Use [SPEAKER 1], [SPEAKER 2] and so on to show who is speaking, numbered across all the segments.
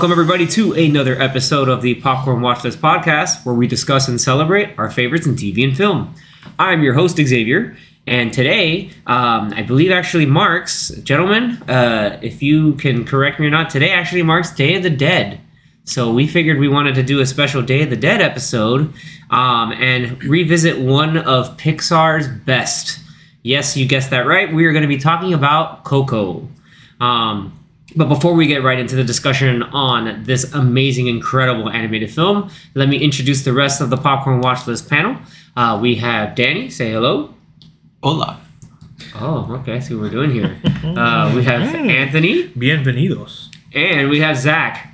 [SPEAKER 1] Welcome, everybody, to another episode of the Popcorn Watch List podcast, where we discuss and celebrate our favorites in TV and film. I'm your host, Xavier, and today, um, I believe actually marks, gentlemen, uh, if you can correct me or not, today actually marks Day of the Dead. So we figured we wanted to do a special Day of the Dead episode um, and revisit one of Pixar's best. Yes, you guessed that right. We are going to be talking about Coco. Um, but before we get right into the discussion on this amazing, incredible animated film, let me introduce the rest of the Popcorn Watch List panel. Uh, we have Danny, say hello.
[SPEAKER 2] Hola.
[SPEAKER 1] Oh, okay, I see what we're doing here. Uh, we have Anthony,
[SPEAKER 3] Bienvenidos.
[SPEAKER 1] and we have Zach.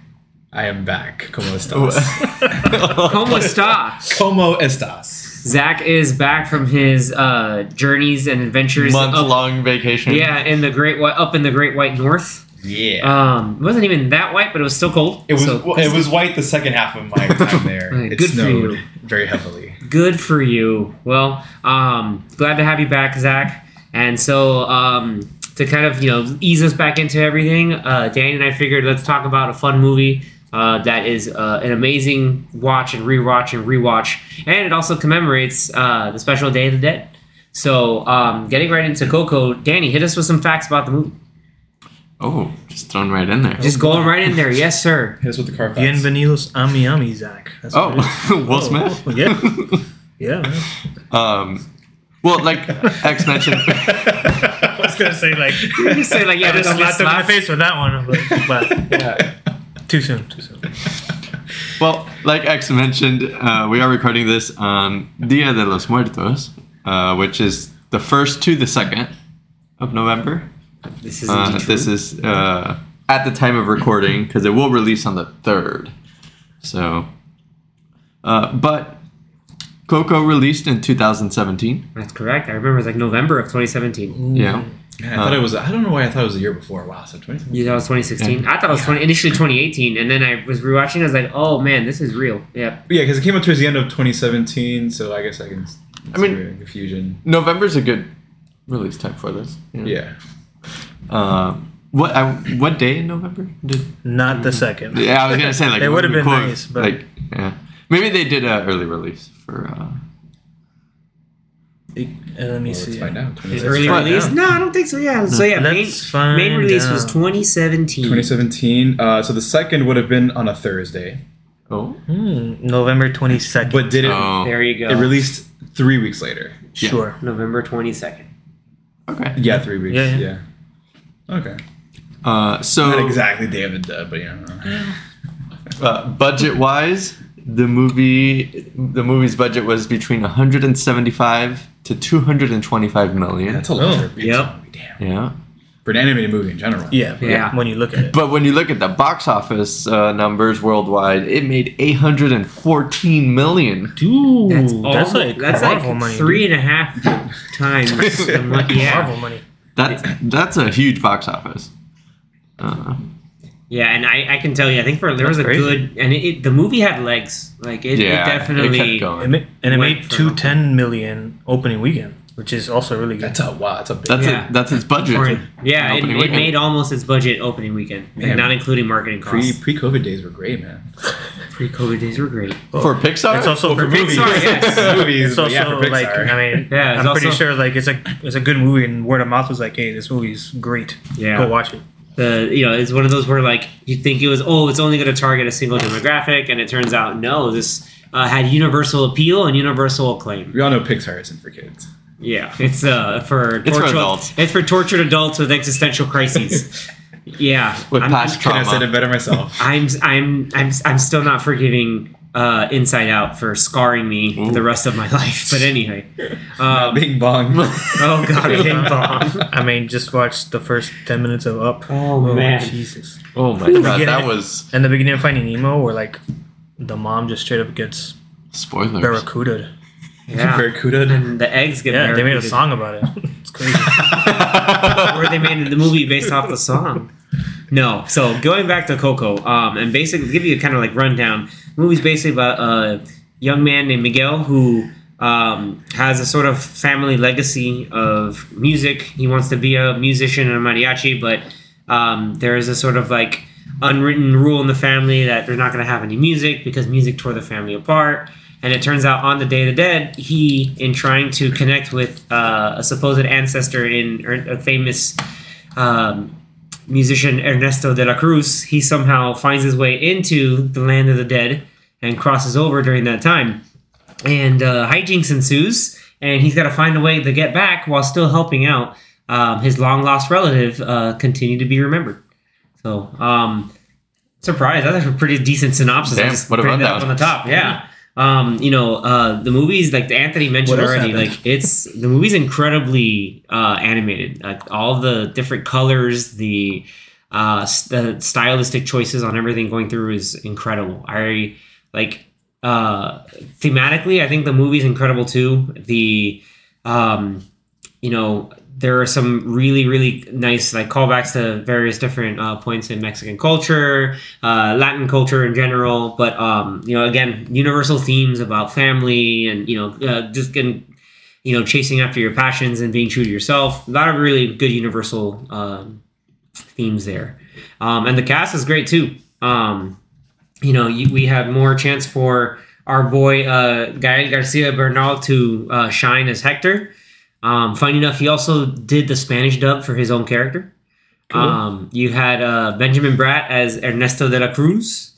[SPEAKER 4] I am back. ¿Cómo estás?
[SPEAKER 1] ¿Cómo está?
[SPEAKER 4] ¿Cómo estás?
[SPEAKER 1] Zach is back from his uh, journeys and adventures.
[SPEAKER 2] Month
[SPEAKER 1] up-
[SPEAKER 2] long vacation.
[SPEAKER 1] Yeah, in the great white, up in the Great White North.
[SPEAKER 4] Yeah.
[SPEAKER 1] Um, it wasn't even that white, but it was still cold.
[SPEAKER 4] it was
[SPEAKER 1] So-
[SPEAKER 4] well, it was white the second half of my time there.
[SPEAKER 1] Right,
[SPEAKER 4] it
[SPEAKER 1] good for you.
[SPEAKER 4] very heavily.
[SPEAKER 1] Good for you. Well, um, glad to have you back, Zach. And so, um, to kind of you know ease us back into everything, uh, Danny and I figured let's talk about a fun movie uh, that is uh, an amazing watch and rewatch and rewatch, and it also commemorates uh, the special Day of the Dead. So, um, getting right into Coco, Danny, hit us with some facts about the movie.
[SPEAKER 2] Oh, just thrown right in there.
[SPEAKER 1] Just going right in there, yes, sir.
[SPEAKER 4] Hit us with the car facts.
[SPEAKER 3] Bienvenidos a Miami, Zach. That's
[SPEAKER 2] oh,
[SPEAKER 3] what it is.
[SPEAKER 2] Will Smith.
[SPEAKER 3] Oh, yeah. Yeah. man.
[SPEAKER 2] Um, well, like X mentioned,
[SPEAKER 3] I was gonna say like
[SPEAKER 1] You say like, yeah,
[SPEAKER 3] I just
[SPEAKER 1] don't
[SPEAKER 3] slapped him in the
[SPEAKER 1] slapped.
[SPEAKER 3] face with that one, but, but
[SPEAKER 4] Yeah.
[SPEAKER 3] too soon. Too soon.
[SPEAKER 2] well, like X mentioned, uh, we are recording this on Dia de los Muertos, uh, which is the first to the second of November.
[SPEAKER 1] This is
[SPEAKER 2] Uh, this is uh, at the time of recording because it will release on the third. So, uh, but Coco released in 2017.
[SPEAKER 1] That's correct. I remember it was like November of 2017.
[SPEAKER 2] Yeah.
[SPEAKER 4] Man, I thought it was. I don't know why I thought it was the year before. Wow, so 20.
[SPEAKER 1] You thought it was 2016? I thought it was 20, initially 2018, and then I was rewatching. I was like, oh man, this is real. Yep.
[SPEAKER 4] Yeah, because it came out towards the end of 2017, so I guess I can.
[SPEAKER 2] I mean-
[SPEAKER 4] see the confusion.
[SPEAKER 2] November's a good release time for this.
[SPEAKER 4] Yeah.
[SPEAKER 2] Uh, what I, what day in November did?
[SPEAKER 3] Not the second.
[SPEAKER 2] Yeah, I was gonna say like
[SPEAKER 3] It would've
[SPEAKER 2] would
[SPEAKER 3] been nice, but-
[SPEAKER 2] like yeah, maybe they did a early release for. Uh,
[SPEAKER 3] Uh, let me
[SPEAKER 4] Well,
[SPEAKER 3] see.
[SPEAKER 4] let's find out.
[SPEAKER 1] Is
[SPEAKER 4] 2017.
[SPEAKER 1] early release? No, I don't think so. Yeah. So yeah, main,
[SPEAKER 3] Let's find
[SPEAKER 1] main release was 2017.
[SPEAKER 4] 2017. Uh, so the second would have been on a Thursday,
[SPEAKER 2] oh,
[SPEAKER 3] Hmm, November twenty second.
[SPEAKER 4] but did it?
[SPEAKER 2] oh,
[SPEAKER 1] There you go.
[SPEAKER 4] It released three weeks later.
[SPEAKER 2] yeah.
[SPEAKER 3] Sure.
[SPEAKER 1] November 22nd.
[SPEAKER 2] okay.
[SPEAKER 4] Yeah, three weeks.
[SPEAKER 3] Yeah,
[SPEAKER 4] Yeah.
[SPEAKER 3] yeah.
[SPEAKER 4] Okay.
[SPEAKER 2] Uh, so
[SPEAKER 4] Not exactly Day of the Dead, but yeah.
[SPEAKER 2] uh, budget wise, the movie the movie's budget was between 175 to 225 million.
[SPEAKER 4] That's a lot
[SPEAKER 3] Oh,
[SPEAKER 4] for
[SPEAKER 1] yep.
[SPEAKER 4] Damn.
[SPEAKER 2] yeah.
[SPEAKER 4] For an animated movie in general.
[SPEAKER 3] Yeah.
[SPEAKER 1] Yeah.
[SPEAKER 3] When you look at it.
[SPEAKER 2] But when you look at the box office uh, numbers worldwide, it made 814 million.
[SPEAKER 3] Dude,
[SPEAKER 1] That's,
[SPEAKER 3] that's,
[SPEAKER 1] almost,
[SPEAKER 3] like
[SPEAKER 1] that's like
[SPEAKER 3] money.
[SPEAKER 1] three
[SPEAKER 3] dude.
[SPEAKER 1] and a half times. the money.
[SPEAKER 3] Marvel money.
[SPEAKER 2] That's that's a huge box office. Uh,
[SPEAKER 1] Yeah, and I, I can tell you, I think for there was a
[SPEAKER 3] crazy.
[SPEAKER 1] good, and it, it, the movie had legs. Like it,
[SPEAKER 2] yeah,
[SPEAKER 1] it definitely.
[SPEAKER 2] kept
[SPEAKER 3] It
[SPEAKER 2] going.
[SPEAKER 3] ma- and it made two ten million opening weekend, which is also really good.
[SPEAKER 4] That's a wow. That's a big.
[SPEAKER 2] That's
[SPEAKER 1] Yeah.
[SPEAKER 2] it. That's its budget.
[SPEAKER 1] For- yeah, it, it made almost its budget opening weekend, like,
[SPEAKER 4] Man.
[SPEAKER 1] not including marketing
[SPEAKER 4] pre pre COVID days were great, man.
[SPEAKER 1] Pre COVID days were great.
[SPEAKER 2] for Pixar.
[SPEAKER 3] It's also
[SPEAKER 4] Well,
[SPEAKER 3] for
[SPEAKER 4] for
[SPEAKER 3] movies.
[SPEAKER 1] Pixar, yes.
[SPEAKER 4] movies,
[SPEAKER 3] It's also
[SPEAKER 4] yeah, for
[SPEAKER 3] like
[SPEAKER 4] Pixar.
[SPEAKER 3] I mean,
[SPEAKER 1] Yeah, it's
[SPEAKER 3] I'm pretty sure like it's a it's a good movie, and word of mouth was like, hey, this movie's great.
[SPEAKER 1] Yeah.
[SPEAKER 3] Go watch it.
[SPEAKER 1] The you know it's one of those where like you think it was oh it's only going to target a single demographic, and it turns out no, this uh, had universal appeal and universal acclaim.
[SPEAKER 4] we all know Pixar isn't for kids.
[SPEAKER 1] Yeah, it's uh for
[SPEAKER 2] It's for adults.
[SPEAKER 1] It's for tortured adults with existential crises. yeah,
[SPEAKER 2] with
[SPEAKER 1] I'm-
[SPEAKER 2] past
[SPEAKER 4] Couldn't have said it better myself.
[SPEAKER 1] I'm I'm I'm I'm still not forgiving uh, Inside Out for scarring me for the rest of my life. But anyway, um,
[SPEAKER 4] Bing bong.
[SPEAKER 1] oh god, King Bong.
[SPEAKER 3] I mean, just watch the first ten minutes of Up.
[SPEAKER 1] Oh, man.
[SPEAKER 3] Jesus!
[SPEAKER 2] Oh my
[SPEAKER 3] The
[SPEAKER 2] god, that was
[SPEAKER 3] And the beginning of Finding Nemo, where like the mom just straight up gets
[SPEAKER 2] spoilers.
[SPEAKER 3] barracuda.
[SPEAKER 1] Yeah,
[SPEAKER 4] Barracuda.
[SPEAKER 1] and the eggs get
[SPEAKER 3] Yeah, they made a
[SPEAKER 1] barracuda.
[SPEAKER 3] song about it. It's crazy.
[SPEAKER 1] or they made the movie based off the song. No, so going back to Coco, um, and basically give you a kind of like rundown. The movie's basically about a young man named Miguel who um, has a sort of family legacy of music. He wants to be a musician and a mariachi, but um, there is a sort of like unwritten rule in the family that they're not going to have any music because music tore the family apart. And it turns out on the Day of the Dead, he, in trying to connect with uh, a supposed ancestor in a famous um, musician Ernesto de la Cruz, he somehow finds his way into the land of the dead and crosses over during that time. And uh, hijinks ensues, and he's got to find a way to get back while still helping out um, his long lost relative uh, continue to be remembered. So, um, surprise! That's a pretty decent synopsis.
[SPEAKER 2] Damn, what a
[SPEAKER 1] printed that up on the top. Yeah. Um, you know, uh, the movies like Anthony mentioned already,
[SPEAKER 4] happened?
[SPEAKER 1] like it's the movie's incredibly uh, animated. Like all the different colors, the uh, the stylistic choices on everything going through is incredible. I like uh, thematically, I think the movie's incredible too. The um, you know there are some really really nice like callbacks to various different uh, points in Mexican culture, uh, Latin culture in general. But um, you know, again, universal themes about family and you know uh, just getting you know chasing after your passions and being true to yourself. A lot of really good universal um, themes there, um, and the cast is great too. Um, you know, you, we have more chance for our boy uh, Gael Garcia Bernal to uh, shine as Hector. Um, funny enough, he also did the Spanish dub for his own character. Um, you had uh, Benjamin Bratt as Ernesto de la Cruz.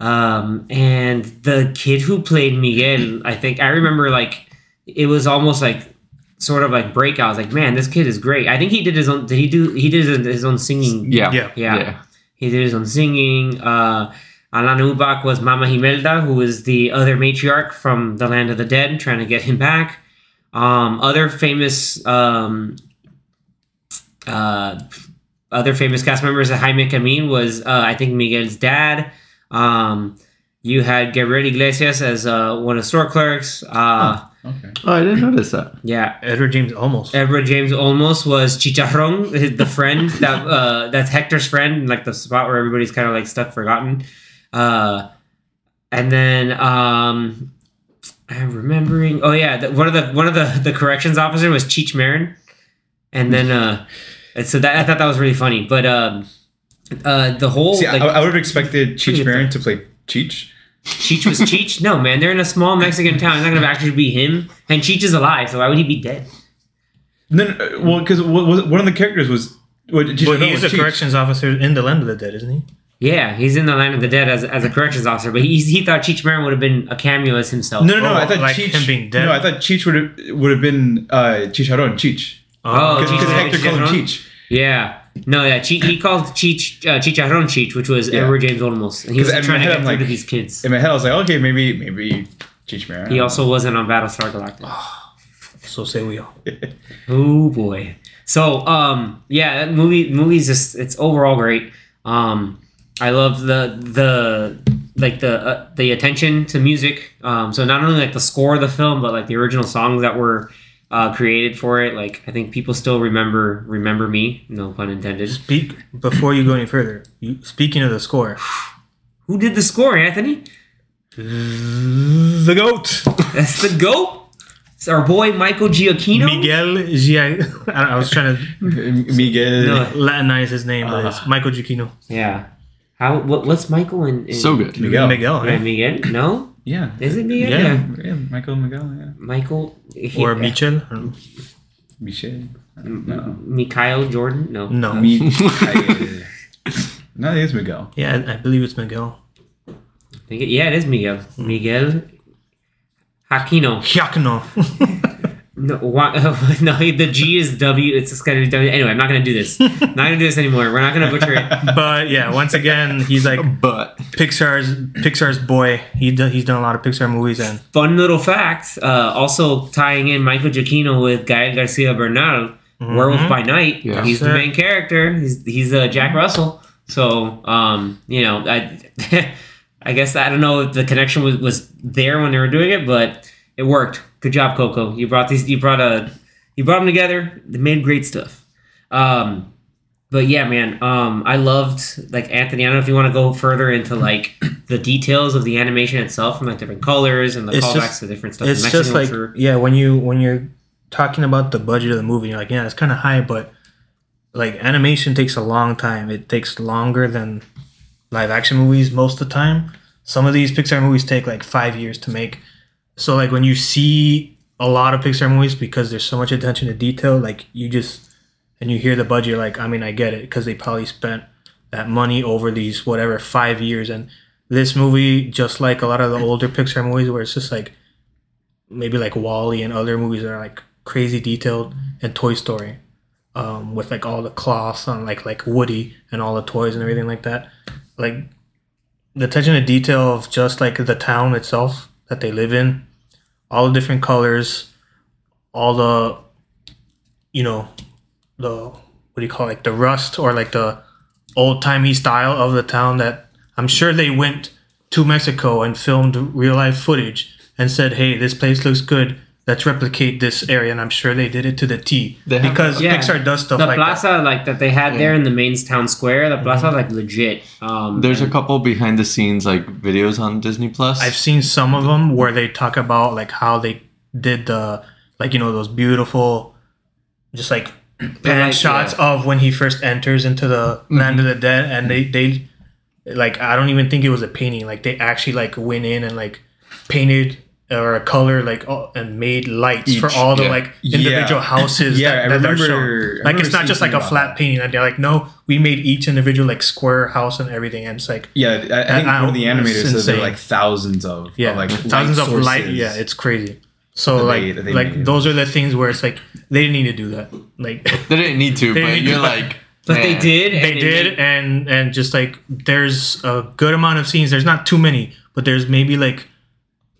[SPEAKER 1] Um, and the kid who played Miguel, I think I remember like it was almost like sort of like breakout. I was like, man, this kid is great. I think he did his own. Did he do? He did his, his own singing.
[SPEAKER 2] Yeah.
[SPEAKER 3] Yeah.
[SPEAKER 1] yeah. He did his own singing. Uh, Alanna Ubach was Mama Imelda, who was the other matriarch from the Land of the Dead, trying to get him back. Um, other famous, um, uh, other famous cast members, Jaime Camil was, uh, I think, Miguel's dad. Um, you had Gabriel Iglesias as uh, one of the store clerks. Uh,
[SPEAKER 4] Okay.
[SPEAKER 2] Oh, I didn't notice that.
[SPEAKER 1] Yeah,
[SPEAKER 3] Edward James Olmos.
[SPEAKER 1] Edward James Olmos was Chicharron, his- the friend that uh, that's Hector's friend, like the spot where everybody's kind of like stuck forgotten. Uh, and then um, I'm remembering. Oh yeah, the, one of the one of the the corrections officer was Cheech Marin, and then uh, and so that I thought that was really funny. But um, uh, the whole
[SPEAKER 4] See,
[SPEAKER 1] like,
[SPEAKER 4] I, I would have expected Cheech
[SPEAKER 1] good
[SPEAKER 4] Marin to play Cheech.
[SPEAKER 1] Cheech was Cheech. No man, they're in a small Mexican town. It's not gonna actually be him. And Cheech is alive, so why would he be dead?
[SPEAKER 4] No, no, uh, well, because one of the characters was. What, Cheech
[SPEAKER 3] But
[SPEAKER 4] Marin
[SPEAKER 3] he's
[SPEAKER 4] was
[SPEAKER 3] a
[SPEAKER 4] Cheech.
[SPEAKER 3] corrections officer in the Land of the Dead, isn't he?
[SPEAKER 1] Yeah, he's in the Land of the Dead as, as a corrections officer, but he, he thought Cheech Marin would have been a cameo as himself.
[SPEAKER 4] No, no, no.
[SPEAKER 3] Oh,
[SPEAKER 4] I thought
[SPEAKER 3] like
[SPEAKER 4] Cheech.
[SPEAKER 3] him being dead?
[SPEAKER 4] No, I thought Cheech would have would have been uh, Chicharron. Cheech.
[SPEAKER 1] Oh,
[SPEAKER 4] Because
[SPEAKER 1] Cheech-
[SPEAKER 4] Hector called him
[SPEAKER 1] Chicharron?
[SPEAKER 4] Cheech.
[SPEAKER 1] Yeah. No, yeah, Cheech, he called Cheech, uh, Chicharron Cheech, which was
[SPEAKER 4] Yeah.
[SPEAKER 1] Edward James Olmos. And he was
[SPEAKER 4] 'Cause in
[SPEAKER 1] trying
[SPEAKER 4] my
[SPEAKER 1] to
[SPEAKER 4] head,
[SPEAKER 1] get
[SPEAKER 4] I'm
[SPEAKER 1] through
[SPEAKER 4] like-
[SPEAKER 1] to these kids.
[SPEAKER 4] In my head, I was like, okay, maybe maybe Cheech Marin.
[SPEAKER 1] He also wasn't on Battlestar Galactica.
[SPEAKER 3] So say we all.
[SPEAKER 1] Oh boy. So um yeah, that movie movie's just it's overall great. Um I love the the like the uh, the attention to music. Um so not only like the score of the film but like the original songs that were uh, created for it. Like I think people still remember remember me, no pun intended.
[SPEAKER 3] Speak before you go any further. You, speaking of the score,
[SPEAKER 1] Who did the score, Anthony?
[SPEAKER 3] the goat
[SPEAKER 1] That's the GOAT. It's our boy Michael Giacchino.
[SPEAKER 3] Miguel Gia. I, I was trying to
[SPEAKER 4] Miguel.
[SPEAKER 1] No.
[SPEAKER 3] Latinize his name, but it's Michael Giacchino.
[SPEAKER 1] Yeah. How what, what's Michael and, in
[SPEAKER 2] So good.
[SPEAKER 4] Miguel.
[SPEAKER 3] Miguel,
[SPEAKER 1] Yeah,
[SPEAKER 3] right?
[SPEAKER 1] Miguel? No?
[SPEAKER 4] Yeah.
[SPEAKER 1] Is it Miguel?
[SPEAKER 3] Yeah.
[SPEAKER 4] Yeah, Michael Miguel. Yeah.
[SPEAKER 1] Michael he-
[SPEAKER 3] or uh, Michel. I.
[SPEAKER 4] Michel. No.
[SPEAKER 1] Mikhail Jordan? No.
[SPEAKER 3] No.
[SPEAKER 4] Miguel. no, it is Miguel.
[SPEAKER 3] Yeah, I I believe it's Miguel.
[SPEAKER 1] I think it- yeah, it is Miguel. Hmm. Miguel Aquino.
[SPEAKER 3] Giacchino.
[SPEAKER 1] No, why, no, the G is W. It's just gonna be W. Anyway, I'm not gonna do this. not gonna do this anymore. We're not gonna butcher it.
[SPEAKER 3] but yeah, once again, he's like
[SPEAKER 2] But
[SPEAKER 3] Pixar's Pixar's boy. He do, he's done a lot of Pixar movies, and
[SPEAKER 1] Fun little fact. Uh, also tying in Michael Giacchino with Gael Garcia Bernal, Werewolf by Night.
[SPEAKER 2] Yeah.
[SPEAKER 1] He's the main character. He's he's uh, Jack Russell. So um, you know, I I guess I don't know if the connection was, was there when they were doing it, but it worked. Good job, Coco. You brought these. You brought a. You brought them together. They made great stuff. Um, but yeah, man. Um, I loved like Anthony. I don't know if you want to go further into like the details of the animation itself, from like different colors and the
[SPEAKER 3] It's
[SPEAKER 1] callbacks
[SPEAKER 3] just-
[SPEAKER 1] to different stuff.
[SPEAKER 3] it's just like
[SPEAKER 1] culture.
[SPEAKER 3] yeah, when you when you're talking about the budget of the movie, you're like, yeah, it's kind of high, but like animation takes a long time. It takes longer than live action movies most of the time. Some of these Pixar movies take like five years to make. So like when you see a lot of Pixar movies because there's so much attention to detail, like you just and you hear the budget, like I mean I get it because they probably spent that money over these whatever five years and this movie just like a lot of the older Pixar movies where it's just like maybe like WALL-E and other movies that are like crazy detailed and Toy Story um, with like all the cloths on like like Woody and all the toys and everything like that. Like the attention to detail of just like the town itself that they live in, all the different colors, all the you know the what do you call it, like the rust or like the old timey style of the town that I'm sure they went to Mexico and filmed real life footage and said, "Hey, this place looks good. Let's replicate this area." And I'm sure they did it to the T
[SPEAKER 2] They have-
[SPEAKER 3] because
[SPEAKER 1] Yeah.
[SPEAKER 3] Pixar does stuff
[SPEAKER 1] the
[SPEAKER 3] like that.
[SPEAKER 1] plaza like that they had there in the main town square. The plaza
[SPEAKER 3] Mm-hmm.
[SPEAKER 1] like legit. Um,
[SPEAKER 2] There's a couple behind the scenes like videos on Disney Plus.
[SPEAKER 3] I've seen some of them where they talk about like how they did the like you know those beautiful, just like pan
[SPEAKER 1] like,
[SPEAKER 3] shots of when he first enters into the land of the dead, and they they like I don't even think it was a painting. Like they actually like went in and like painted or a color like oh, and made lights for all the
[SPEAKER 2] yeah.
[SPEAKER 3] like individual
[SPEAKER 4] Yeah.
[SPEAKER 3] houses.
[SPEAKER 4] Yeah,
[SPEAKER 3] that,
[SPEAKER 4] I
[SPEAKER 3] that they're
[SPEAKER 4] remember-
[SPEAKER 3] shown.
[SPEAKER 4] I
[SPEAKER 3] Like
[SPEAKER 4] remember
[SPEAKER 3] it's not just like a flat
[SPEAKER 4] about
[SPEAKER 3] painting. And they're like, no, we made each individual like square house and everything. And it's like
[SPEAKER 4] Yeah, I, I think
[SPEAKER 3] I-
[SPEAKER 4] one of the animators said there
[SPEAKER 3] insane.
[SPEAKER 4] were like thousands of
[SPEAKER 3] yeah,
[SPEAKER 4] of, like
[SPEAKER 3] thousands
[SPEAKER 4] light
[SPEAKER 3] of light. Yeah, it's crazy. So
[SPEAKER 4] that
[SPEAKER 3] like
[SPEAKER 4] they- they
[SPEAKER 3] like
[SPEAKER 4] made.
[SPEAKER 3] those are the things where it's like they didn't need to do that. Like
[SPEAKER 2] they didn't need to,
[SPEAKER 3] They
[SPEAKER 2] but
[SPEAKER 3] didn't
[SPEAKER 2] you're
[SPEAKER 3] do-
[SPEAKER 2] like,
[SPEAKER 1] but they did.
[SPEAKER 3] they
[SPEAKER 1] it
[SPEAKER 3] did,
[SPEAKER 1] made-
[SPEAKER 3] and and just like there's a good amount of scenes. There's not too many, but there's maybe like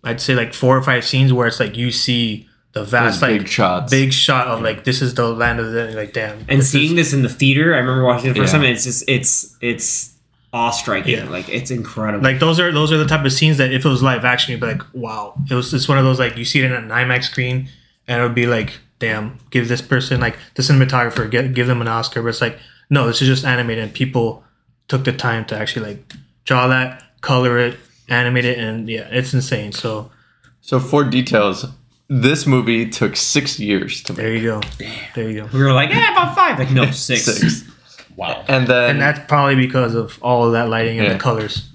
[SPEAKER 3] I'd say like four or five scenes where it's like you see the vast
[SPEAKER 2] Those
[SPEAKER 3] like
[SPEAKER 2] big shots.
[SPEAKER 3] big shot of like this is the land of the like damn.
[SPEAKER 1] and
[SPEAKER 3] this
[SPEAKER 1] seeing
[SPEAKER 3] is-
[SPEAKER 1] this in the theater, I remember watching it the first
[SPEAKER 2] Yeah.
[SPEAKER 1] time. It's just it's it's awe striking.
[SPEAKER 3] Yeah.
[SPEAKER 1] Like it's incredible.
[SPEAKER 3] like those are those are the type of scenes that if it was live action, you'd be like, wow. It was it's one of those like you see it in an IMAX screen, and it would be like, damn, give this person like the cinematographer get give them an Oscar. But it's like, no, this is just animated, and people took the time to actually like draw that, color it, animate it, and yeah, it's insane. So
[SPEAKER 2] So for details, this movie took six years to
[SPEAKER 3] there
[SPEAKER 2] make.
[SPEAKER 3] you go, there you go.
[SPEAKER 1] we were like, yeah, about five. Like no, six.
[SPEAKER 2] Six.
[SPEAKER 4] Wow.
[SPEAKER 2] And then
[SPEAKER 3] And that's probably because of all of that lighting and
[SPEAKER 2] Yeah.
[SPEAKER 3] the colors.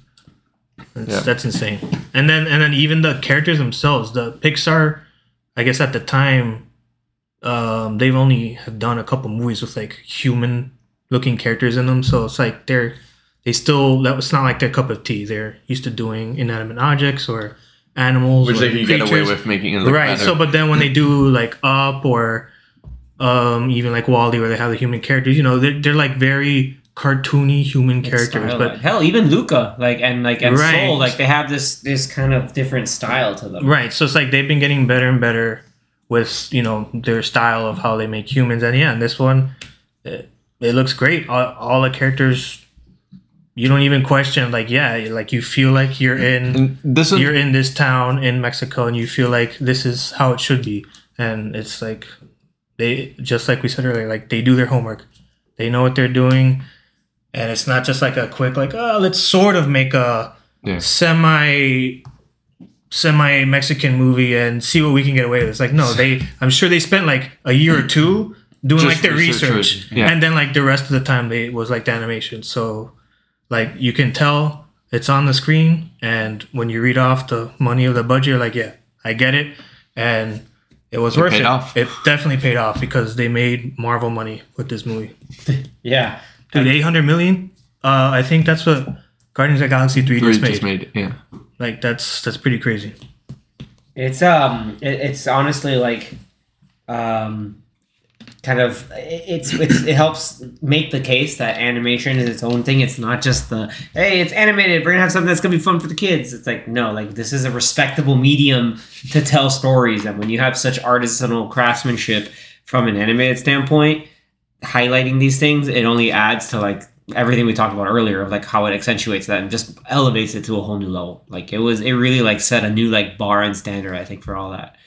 [SPEAKER 3] That's,
[SPEAKER 2] Yeah.
[SPEAKER 3] that's insane. And then and then even the characters themselves, the Pixar, I guess at the time, um, they've only have done a couple movies with like human looking characters in them. So it's like they're they still that was not like their cup of tea. They're used to doing inanimate objects or animals,
[SPEAKER 2] which
[SPEAKER 3] or
[SPEAKER 2] they can get away with making it look
[SPEAKER 3] right
[SPEAKER 2] better.
[SPEAKER 3] so but then when they do like up or um even like WALL-E where they have the human characters you know they're, they're like very cartoony human characters
[SPEAKER 1] Style,
[SPEAKER 3] but
[SPEAKER 1] hell, even Luca, like and like and
[SPEAKER 3] Right.
[SPEAKER 1] Soul, like they have this this kind of different style to them.
[SPEAKER 3] right so it's like they've been getting better and better with you know their style of how they make humans and yeah and this one it, it looks great all, all the characters you don't even question like yeah like you feel like you're in
[SPEAKER 2] mm, this is
[SPEAKER 3] you're in this town in Mexico and you feel like this is how it should be. And it's like they just like we said earlier, like they do their homework. They know what they're doing. And it's not just like a quick like, oh, let's sort of make a
[SPEAKER 2] Yeah.
[SPEAKER 3] semi semi Mexican movie and see what we can get away with. It's like no, they I'm sure they spent like a year or two doing
[SPEAKER 2] Just
[SPEAKER 3] like their
[SPEAKER 2] research
[SPEAKER 3] research.
[SPEAKER 2] yeah.
[SPEAKER 3] And then like the rest of the time they it was like the animation. So like you can tell it's on the screen and when you read off the money of the budget you're like yeah i get it and it was worth
[SPEAKER 2] paid
[SPEAKER 3] it
[SPEAKER 2] off.
[SPEAKER 3] it definitely paid off because they made marvel money with this movie
[SPEAKER 1] Yeah.
[SPEAKER 3] dude 800 million uh i think that's what guardians of the galaxy 3
[SPEAKER 2] Three
[SPEAKER 3] just made.
[SPEAKER 2] just made. Yeah.
[SPEAKER 3] like that's that's pretty crazy
[SPEAKER 1] It's um, it, it's honestly like, um, kind of it's, it's it helps make the case that animation is its own thing. It's not just the hey, it's animated. We're gonna have something that's gonna be fun for the kids. It's like no, like this is a respectable medium to tell stories. And when you have such artisanal craftsmanship from an animated standpoint, highlighting these things, it only adds to like everything we talked about earlier of like how it accentuates that and just elevates it to a whole new level. Like it was, it really like set a new like bar and standard. I think for all that.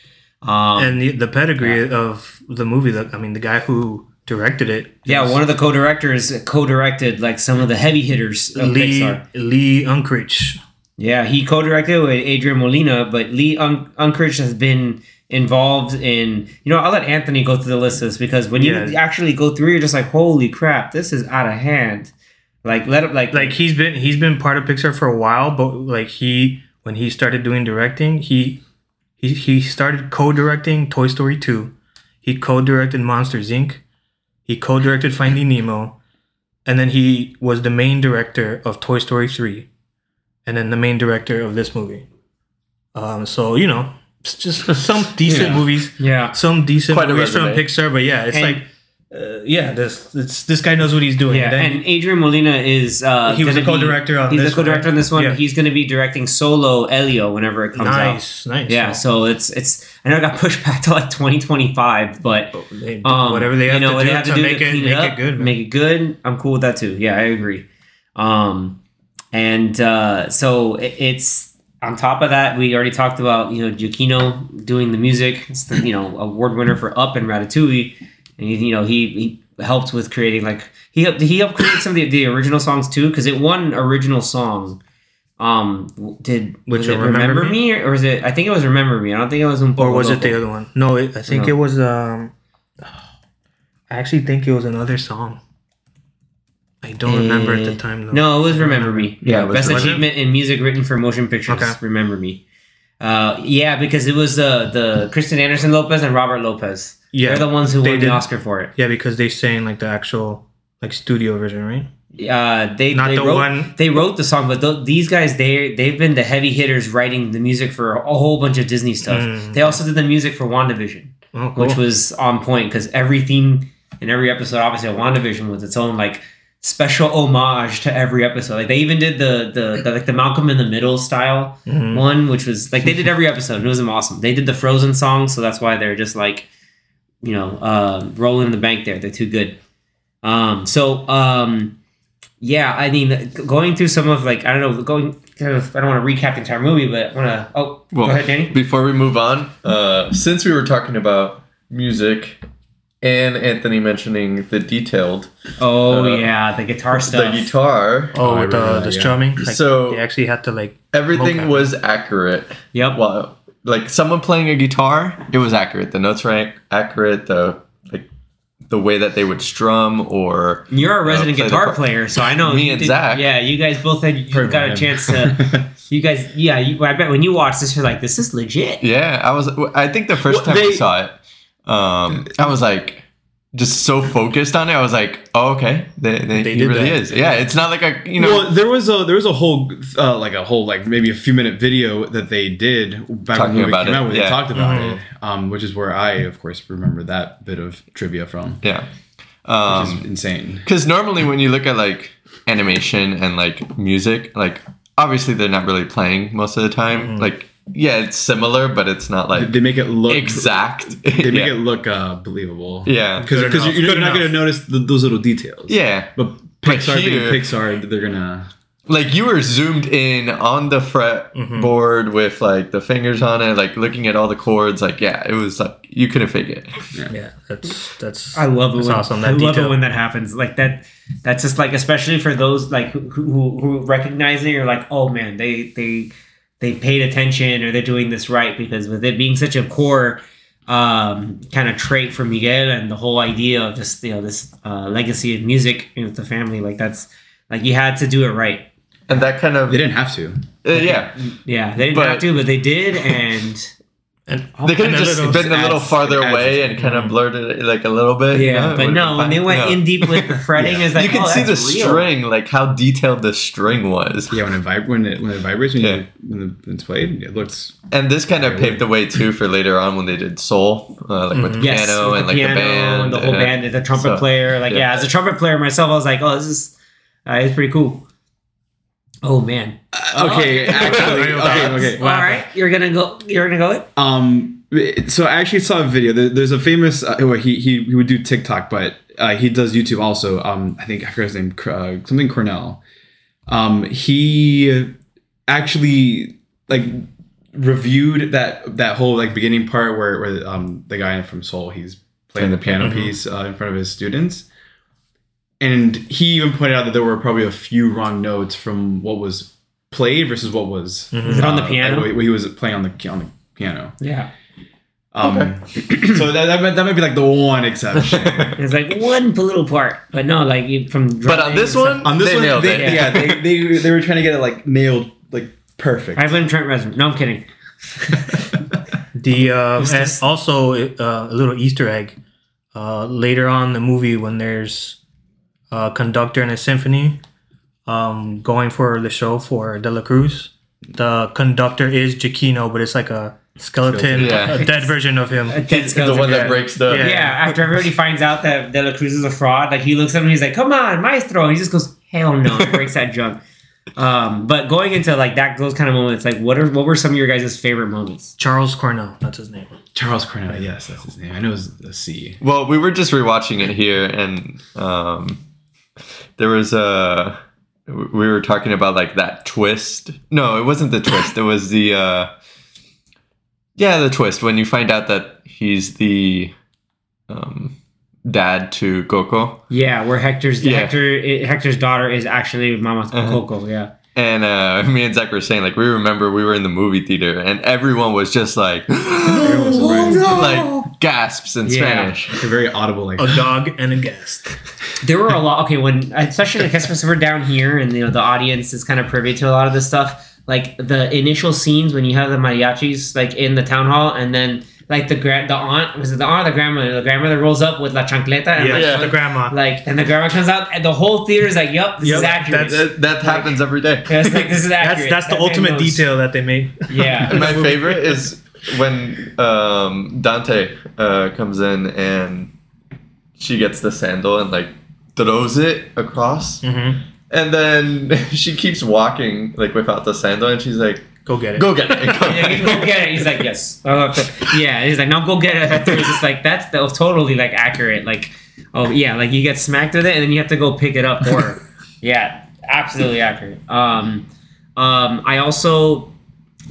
[SPEAKER 1] Um,
[SPEAKER 3] and the, the pedigree of the movie that i mean the guy who directed it
[SPEAKER 1] yeah,
[SPEAKER 3] is
[SPEAKER 1] one of the co-directors co-directed like some of the heavy hitters of
[SPEAKER 3] lee
[SPEAKER 1] Pixar.
[SPEAKER 3] lee unkrich
[SPEAKER 1] Yeah, he co-directed with Adrian Molina, but Lee Un- Unkrich has been involved in. You know, I'll let Anthony go through the list of this because when you
[SPEAKER 3] Yeah.
[SPEAKER 1] actually go through, you're just like, "Holy crap, this is out of hand!" Like let it like
[SPEAKER 3] like he's been he's been part of Pixar for a while, but like he when he started doing directing, he he he started co-directing Toy Story 2. He co-directed Monsters Inc. He co-directed Finding Nemo, and then he was the main director of Toy Story 3, and then the main director of this movie. Um, so you know, it's just some decent
[SPEAKER 4] Yeah.
[SPEAKER 3] movies,
[SPEAKER 1] yeah.
[SPEAKER 3] some decent
[SPEAKER 2] Quite
[SPEAKER 3] movies from. Pixar, but yeah, it's
[SPEAKER 1] And-
[SPEAKER 3] like. Uh, yeah, this it's, this guy knows what he's doing.
[SPEAKER 1] Yeah,
[SPEAKER 3] And
[SPEAKER 1] and Adrian Molina is uh
[SPEAKER 3] He was a co-director on
[SPEAKER 1] he's
[SPEAKER 3] this
[SPEAKER 1] a co-director
[SPEAKER 3] one,
[SPEAKER 1] on this one.
[SPEAKER 3] yeah.
[SPEAKER 1] He's going to be directing Solo Elio whenever it comes out.
[SPEAKER 3] nice, nice.
[SPEAKER 1] Yeah, so it's it's I know it got pushed back to like 2025, but
[SPEAKER 3] They,
[SPEAKER 1] um,
[SPEAKER 3] whatever they have
[SPEAKER 1] you know,
[SPEAKER 3] to do
[SPEAKER 1] they have
[SPEAKER 3] to,
[SPEAKER 1] to do
[SPEAKER 3] make
[SPEAKER 1] to
[SPEAKER 3] it make
[SPEAKER 1] up,
[SPEAKER 3] it good. Man.
[SPEAKER 1] make it good. I'm cool with that too. Yeah, I agree. Um, and uh, so it, it's on top of that, we already talked about you know Giacchino doing the music. It's the you know award winner for Up and Ratatouille, and you know he, he helped with creating like he helped he helped create some of the, the original songs too because it won original song. Um, did
[SPEAKER 3] Which
[SPEAKER 1] was it
[SPEAKER 3] one,
[SPEAKER 1] remember,
[SPEAKER 3] Remember
[SPEAKER 1] me? or was it? I think it was Remember Me. I don't think it was Un
[SPEAKER 3] or
[SPEAKER 1] Poco
[SPEAKER 3] was it the other one? No, it, I think
[SPEAKER 1] No.
[SPEAKER 3] it was. Um, I actually think it was another song. I don't remember at the
[SPEAKER 1] Eh,
[SPEAKER 3] time though.
[SPEAKER 1] No, it was Remember Me.
[SPEAKER 2] Yeah,
[SPEAKER 1] Yeah,
[SPEAKER 2] it was
[SPEAKER 1] best
[SPEAKER 3] Remember-
[SPEAKER 1] achievement in music written for motion pictures.
[SPEAKER 3] Okay.
[SPEAKER 1] Remember Me. Uh, yeah, because it was uh, the Kristen Anderson Lopez and Robert Lopez.
[SPEAKER 3] Yeah,
[SPEAKER 1] They're the ones who
[SPEAKER 3] they
[SPEAKER 1] won
[SPEAKER 3] did.
[SPEAKER 1] the Oscar for it.
[SPEAKER 3] Yeah, because they sang like the actual like studio version, right?
[SPEAKER 1] Uh, they
[SPEAKER 3] Not
[SPEAKER 1] they
[SPEAKER 3] the
[SPEAKER 1] wrote,
[SPEAKER 3] one-
[SPEAKER 1] They wrote the song, but th- these guys they they've been the heavy hitters writing the music for a whole bunch of Disney stuff.
[SPEAKER 3] Mm.
[SPEAKER 1] They also did the music for WandaVision.
[SPEAKER 3] Oh, cool.
[SPEAKER 1] which was on point because every theme in every episode, obviously, of WandaVision was its own like special homage to every episode. Like they even did the the, the like the Malcolm in the Middle style
[SPEAKER 3] Mhm.
[SPEAKER 1] one, which was like they did every episode. It was awesome. They did the Frozen song, so that's why they're just like, you know, uh, rolling in the bank there. They're too good. Um, so um, yeah, I mean, going through some of like I don't know, going. Kind of, I don't want to recap the entire movie, but I want to. Oh,
[SPEAKER 2] Well,
[SPEAKER 1] go ahead, Danny.
[SPEAKER 2] before we move on, uh, since we were talking about music and Anthony mentioning the detailed,
[SPEAKER 1] Oh
[SPEAKER 2] uh,
[SPEAKER 1] yeah, the guitar stuff.
[SPEAKER 2] the guitar,
[SPEAKER 3] oh,
[SPEAKER 4] I
[SPEAKER 3] with the, the strumming. Like,
[SPEAKER 2] So-
[SPEAKER 3] they actually had to like.
[SPEAKER 2] everything was accurate.
[SPEAKER 1] Yep.
[SPEAKER 2] Well, like someone playing a guitar, it was accurate. The notes were ac- accurate. The like the way that they would strum or
[SPEAKER 1] You're a resident
[SPEAKER 2] play
[SPEAKER 1] guitar
[SPEAKER 2] part.
[SPEAKER 1] player, so I know
[SPEAKER 2] Me and
[SPEAKER 1] did-
[SPEAKER 2] Zach.
[SPEAKER 1] Yeah, you guys both had you
[SPEAKER 4] Pretty
[SPEAKER 1] got a chance to. You guys, yeah, you, I bet when you watched this, you're like, "This is legit."
[SPEAKER 2] yeah, I was. I think the first
[SPEAKER 4] Well,
[SPEAKER 2] time we
[SPEAKER 4] they-
[SPEAKER 2] saw it, um, I was like. Just so focused on it, I was like, "Oh, okay, they, they,
[SPEAKER 3] They
[SPEAKER 2] he
[SPEAKER 3] did
[SPEAKER 2] really
[SPEAKER 3] that.
[SPEAKER 2] is." Yeah, it's not like a you know
[SPEAKER 4] well, there was a there was a whole uh, like a whole like maybe a few minute video that they did back
[SPEAKER 2] Talking
[SPEAKER 4] when the movie
[SPEAKER 2] about
[SPEAKER 4] came
[SPEAKER 2] it,
[SPEAKER 4] out where
[SPEAKER 2] yeah.
[SPEAKER 4] they talked about
[SPEAKER 3] Mhm.
[SPEAKER 4] it, um, which is where I of course remember that bit of trivia from,
[SPEAKER 2] yeah.
[SPEAKER 4] which
[SPEAKER 2] Um,
[SPEAKER 4] is insane.
[SPEAKER 2] Because normally when you look at like animation and like music, like obviously they're not really playing most of the time. Like yeah, it's similar, but it's not like
[SPEAKER 4] They make it look
[SPEAKER 2] exact.
[SPEAKER 4] They make
[SPEAKER 2] yeah.
[SPEAKER 4] it look uh, believable.
[SPEAKER 2] Yeah.
[SPEAKER 4] because
[SPEAKER 3] Good
[SPEAKER 4] because
[SPEAKER 3] enough,
[SPEAKER 4] you're, not going to notice the, those little details.
[SPEAKER 2] yeah.
[SPEAKER 4] but
[SPEAKER 2] But
[SPEAKER 4] Pixar being Pixar, they're gonna.
[SPEAKER 2] Like you were zoomed in on the fretboard with like the fingers on it, like looking at all the chords. Like yeah, it was like you couldn't fake it.
[SPEAKER 3] Yeah, that's that's.
[SPEAKER 1] I love it.
[SPEAKER 3] That's
[SPEAKER 1] When,
[SPEAKER 3] awesome.
[SPEAKER 1] I
[SPEAKER 3] That
[SPEAKER 1] love it when that happens. Like that. That's just like, especially for those like who who, who recognize it. You're like, oh man, they they they paid attention or they're doing this right because with it being such a core um, kind of trait for Miguel and the whole idea of just you know this uh, legacy of music you with the family, like that's like you had to do it right.
[SPEAKER 2] And that kind of
[SPEAKER 4] They didn't have to.
[SPEAKER 2] uh, yeah.
[SPEAKER 1] Yeah, they didn't
[SPEAKER 2] But-
[SPEAKER 1] have to, but they did, and
[SPEAKER 3] And
[SPEAKER 2] They could have just been a little farther
[SPEAKER 4] adds
[SPEAKER 2] away
[SPEAKER 4] it.
[SPEAKER 2] and kind of blurred it like a little bit. you know,
[SPEAKER 1] yeah, but no,
[SPEAKER 2] been
[SPEAKER 1] when they went
[SPEAKER 2] No.
[SPEAKER 1] in deep with the fretting,
[SPEAKER 4] Yeah.
[SPEAKER 1] is like
[SPEAKER 2] you can
[SPEAKER 1] oh,
[SPEAKER 2] see the
[SPEAKER 1] real.
[SPEAKER 2] string, like how detailed the string was.
[SPEAKER 4] Yeah, when it vib- when it when it vibrates when,
[SPEAKER 2] Yeah.
[SPEAKER 4] you, when, it's played, it looks.
[SPEAKER 2] And this kind of paved the way too for later on when they did soul, uh, like with the
[SPEAKER 1] Yes,
[SPEAKER 2] piano
[SPEAKER 1] with
[SPEAKER 2] and
[SPEAKER 1] the
[SPEAKER 2] like
[SPEAKER 1] piano
[SPEAKER 2] the band,
[SPEAKER 1] and the whole
[SPEAKER 2] uh,
[SPEAKER 1] band, the trumpet
[SPEAKER 2] so,
[SPEAKER 1] player. Like,
[SPEAKER 2] yeah.
[SPEAKER 1] yeah. as a trumpet player myself, I was like, oh, this is, uh, it's pretty cool. Oh man!
[SPEAKER 4] Okay, actually, okay, okay.
[SPEAKER 1] All right, you're gonna go. You're gonna go it.
[SPEAKER 4] Um, so I actually saw a video. There- There's a famous. Uh, well, he he he would do TikTok, but uh, he does YouTube also. Um, I think I forgot his name. Uh, something Cornell. Um, he actually like reviewed that that whole like beginning part where where um the guy from Soul he's playing the piano piece uh, in front of his students. And he even pointed out that there were probably a few wrong notes from what was played versus what was
[SPEAKER 1] it on the
[SPEAKER 4] uh,
[SPEAKER 1] piano?
[SPEAKER 4] What he was playing on the on the piano.
[SPEAKER 1] Yeah.
[SPEAKER 4] Um, so that, that, might, that might be like the one exception.
[SPEAKER 1] It's like one little part, but no, like you- from.
[SPEAKER 2] But on this one,
[SPEAKER 4] On this
[SPEAKER 2] they
[SPEAKER 4] one, they,
[SPEAKER 2] it.
[SPEAKER 4] yeah, they, they they were trying to get it like nailed, like perfect.
[SPEAKER 1] I blame Trent Reznor. No, I'm kidding.
[SPEAKER 3] The uh, and also uh, a little Easter egg. Uh, later on in the movie, when there's a conductor in a symphony, um, going for the show for De La Cruz, the conductor is Giacchino, but it's like a skeleton,
[SPEAKER 2] Yeah.
[SPEAKER 3] a dead version of him.
[SPEAKER 1] A dead
[SPEAKER 2] the one that breaks the.
[SPEAKER 3] Yeah.
[SPEAKER 1] Yeah, after everybody finds out that De La Cruz is a fraud, like he looks at him, and he's like, "Come on, maestro!" And he just goes, "Hell no!" and breaks that junk. Um, but going into like that, those kind of moments, like what are what were some of your guys' favorite moments?
[SPEAKER 3] Charles Cornell, that's his name.
[SPEAKER 4] Charles Cornell, yes, that's his name. I know it's a C.
[SPEAKER 2] Well, we were just rewatching it here, and um, there was a. We were talking about like that twist. No, it wasn't the twist. It was the. Uh, yeah, the twist when you find out that he's the um, dad to Coco,
[SPEAKER 1] Yeah, where Hector's
[SPEAKER 2] Yeah.
[SPEAKER 1] Hector Hector's daughter is actually Mama
[SPEAKER 2] Uh-huh.
[SPEAKER 1] Coco. Yeah,
[SPEAKER 2] and uh, me and Zach were saying like we remember we were in the movie theater, and everyone was just like,
[SPEAKER 4] Everyone was surprised.
[SPEAKER 2] like gasps in
[SPEAKER 1] Yeah.
[SPEAKER 2] Spanish.
[SPEAKER 4] They're very audible, like
[SPEAKER 3] A dog and a guest.
[SPEAKER 1] there were a lot. Okay, when especially like especially we're down here, and you know the audience is kind of privy to a lot of this stuff. Like the initial scenes when you have the mariachis like in the town hall, and then like the grand the aunt was it the aunt or the grandmother? The grandmother rolls up with la chancleta, and
[SPEAKER 3] Yeah,
[SPEAKER 1] like,
[SPEAKER 2] Yeah.
[SPEAKER 3] the grandma.
[SPEAKER 1] like and the grandma comes out, and the whole theater is like, "Yep, this
[SPEAKER 3] Yup,
[SPEAKER 1] is accurate."
[SPEAKER 2] That, that happens every day.
[SPEAKER 1] Yeah, it's like this is
[SPEAKER 3] that's
[SPEAKER 1] accurate.
[SPEAKER 3] that's the
[SPEAKER 1] That man
[SPEAKER 3] ultimate
[SPEAKER 1] knows.
[SPEAKER 3] detail that they made.
[SPEAKER 1] Yeah,
[SPEAKER 2] And my favorite is when um, Dante uh, comes in and she gets the sandal and like throws it across,
[SPEAKER 3] hmm
[SPEAKER 2] and then she keeps walking like without the sandal, and she's like,
[SPEAKER 3] Go get it.
[SPEAKER 2] "Go get it." Go
[SPEAKER 1] yeah,
[SPEAKER 2] get
[SPEAKER 1] go
[SPEAKER 2] it."
[SPEAKER 1] get it. He's like, yes. I'll have to- Yeah, he's like, no, go get it. It's just like that's the, totally like accurate. Like, oh yeah, like you get smacked with it, and then you have to go pick it up for her. yeah, absolutely accurate. Um, um, I also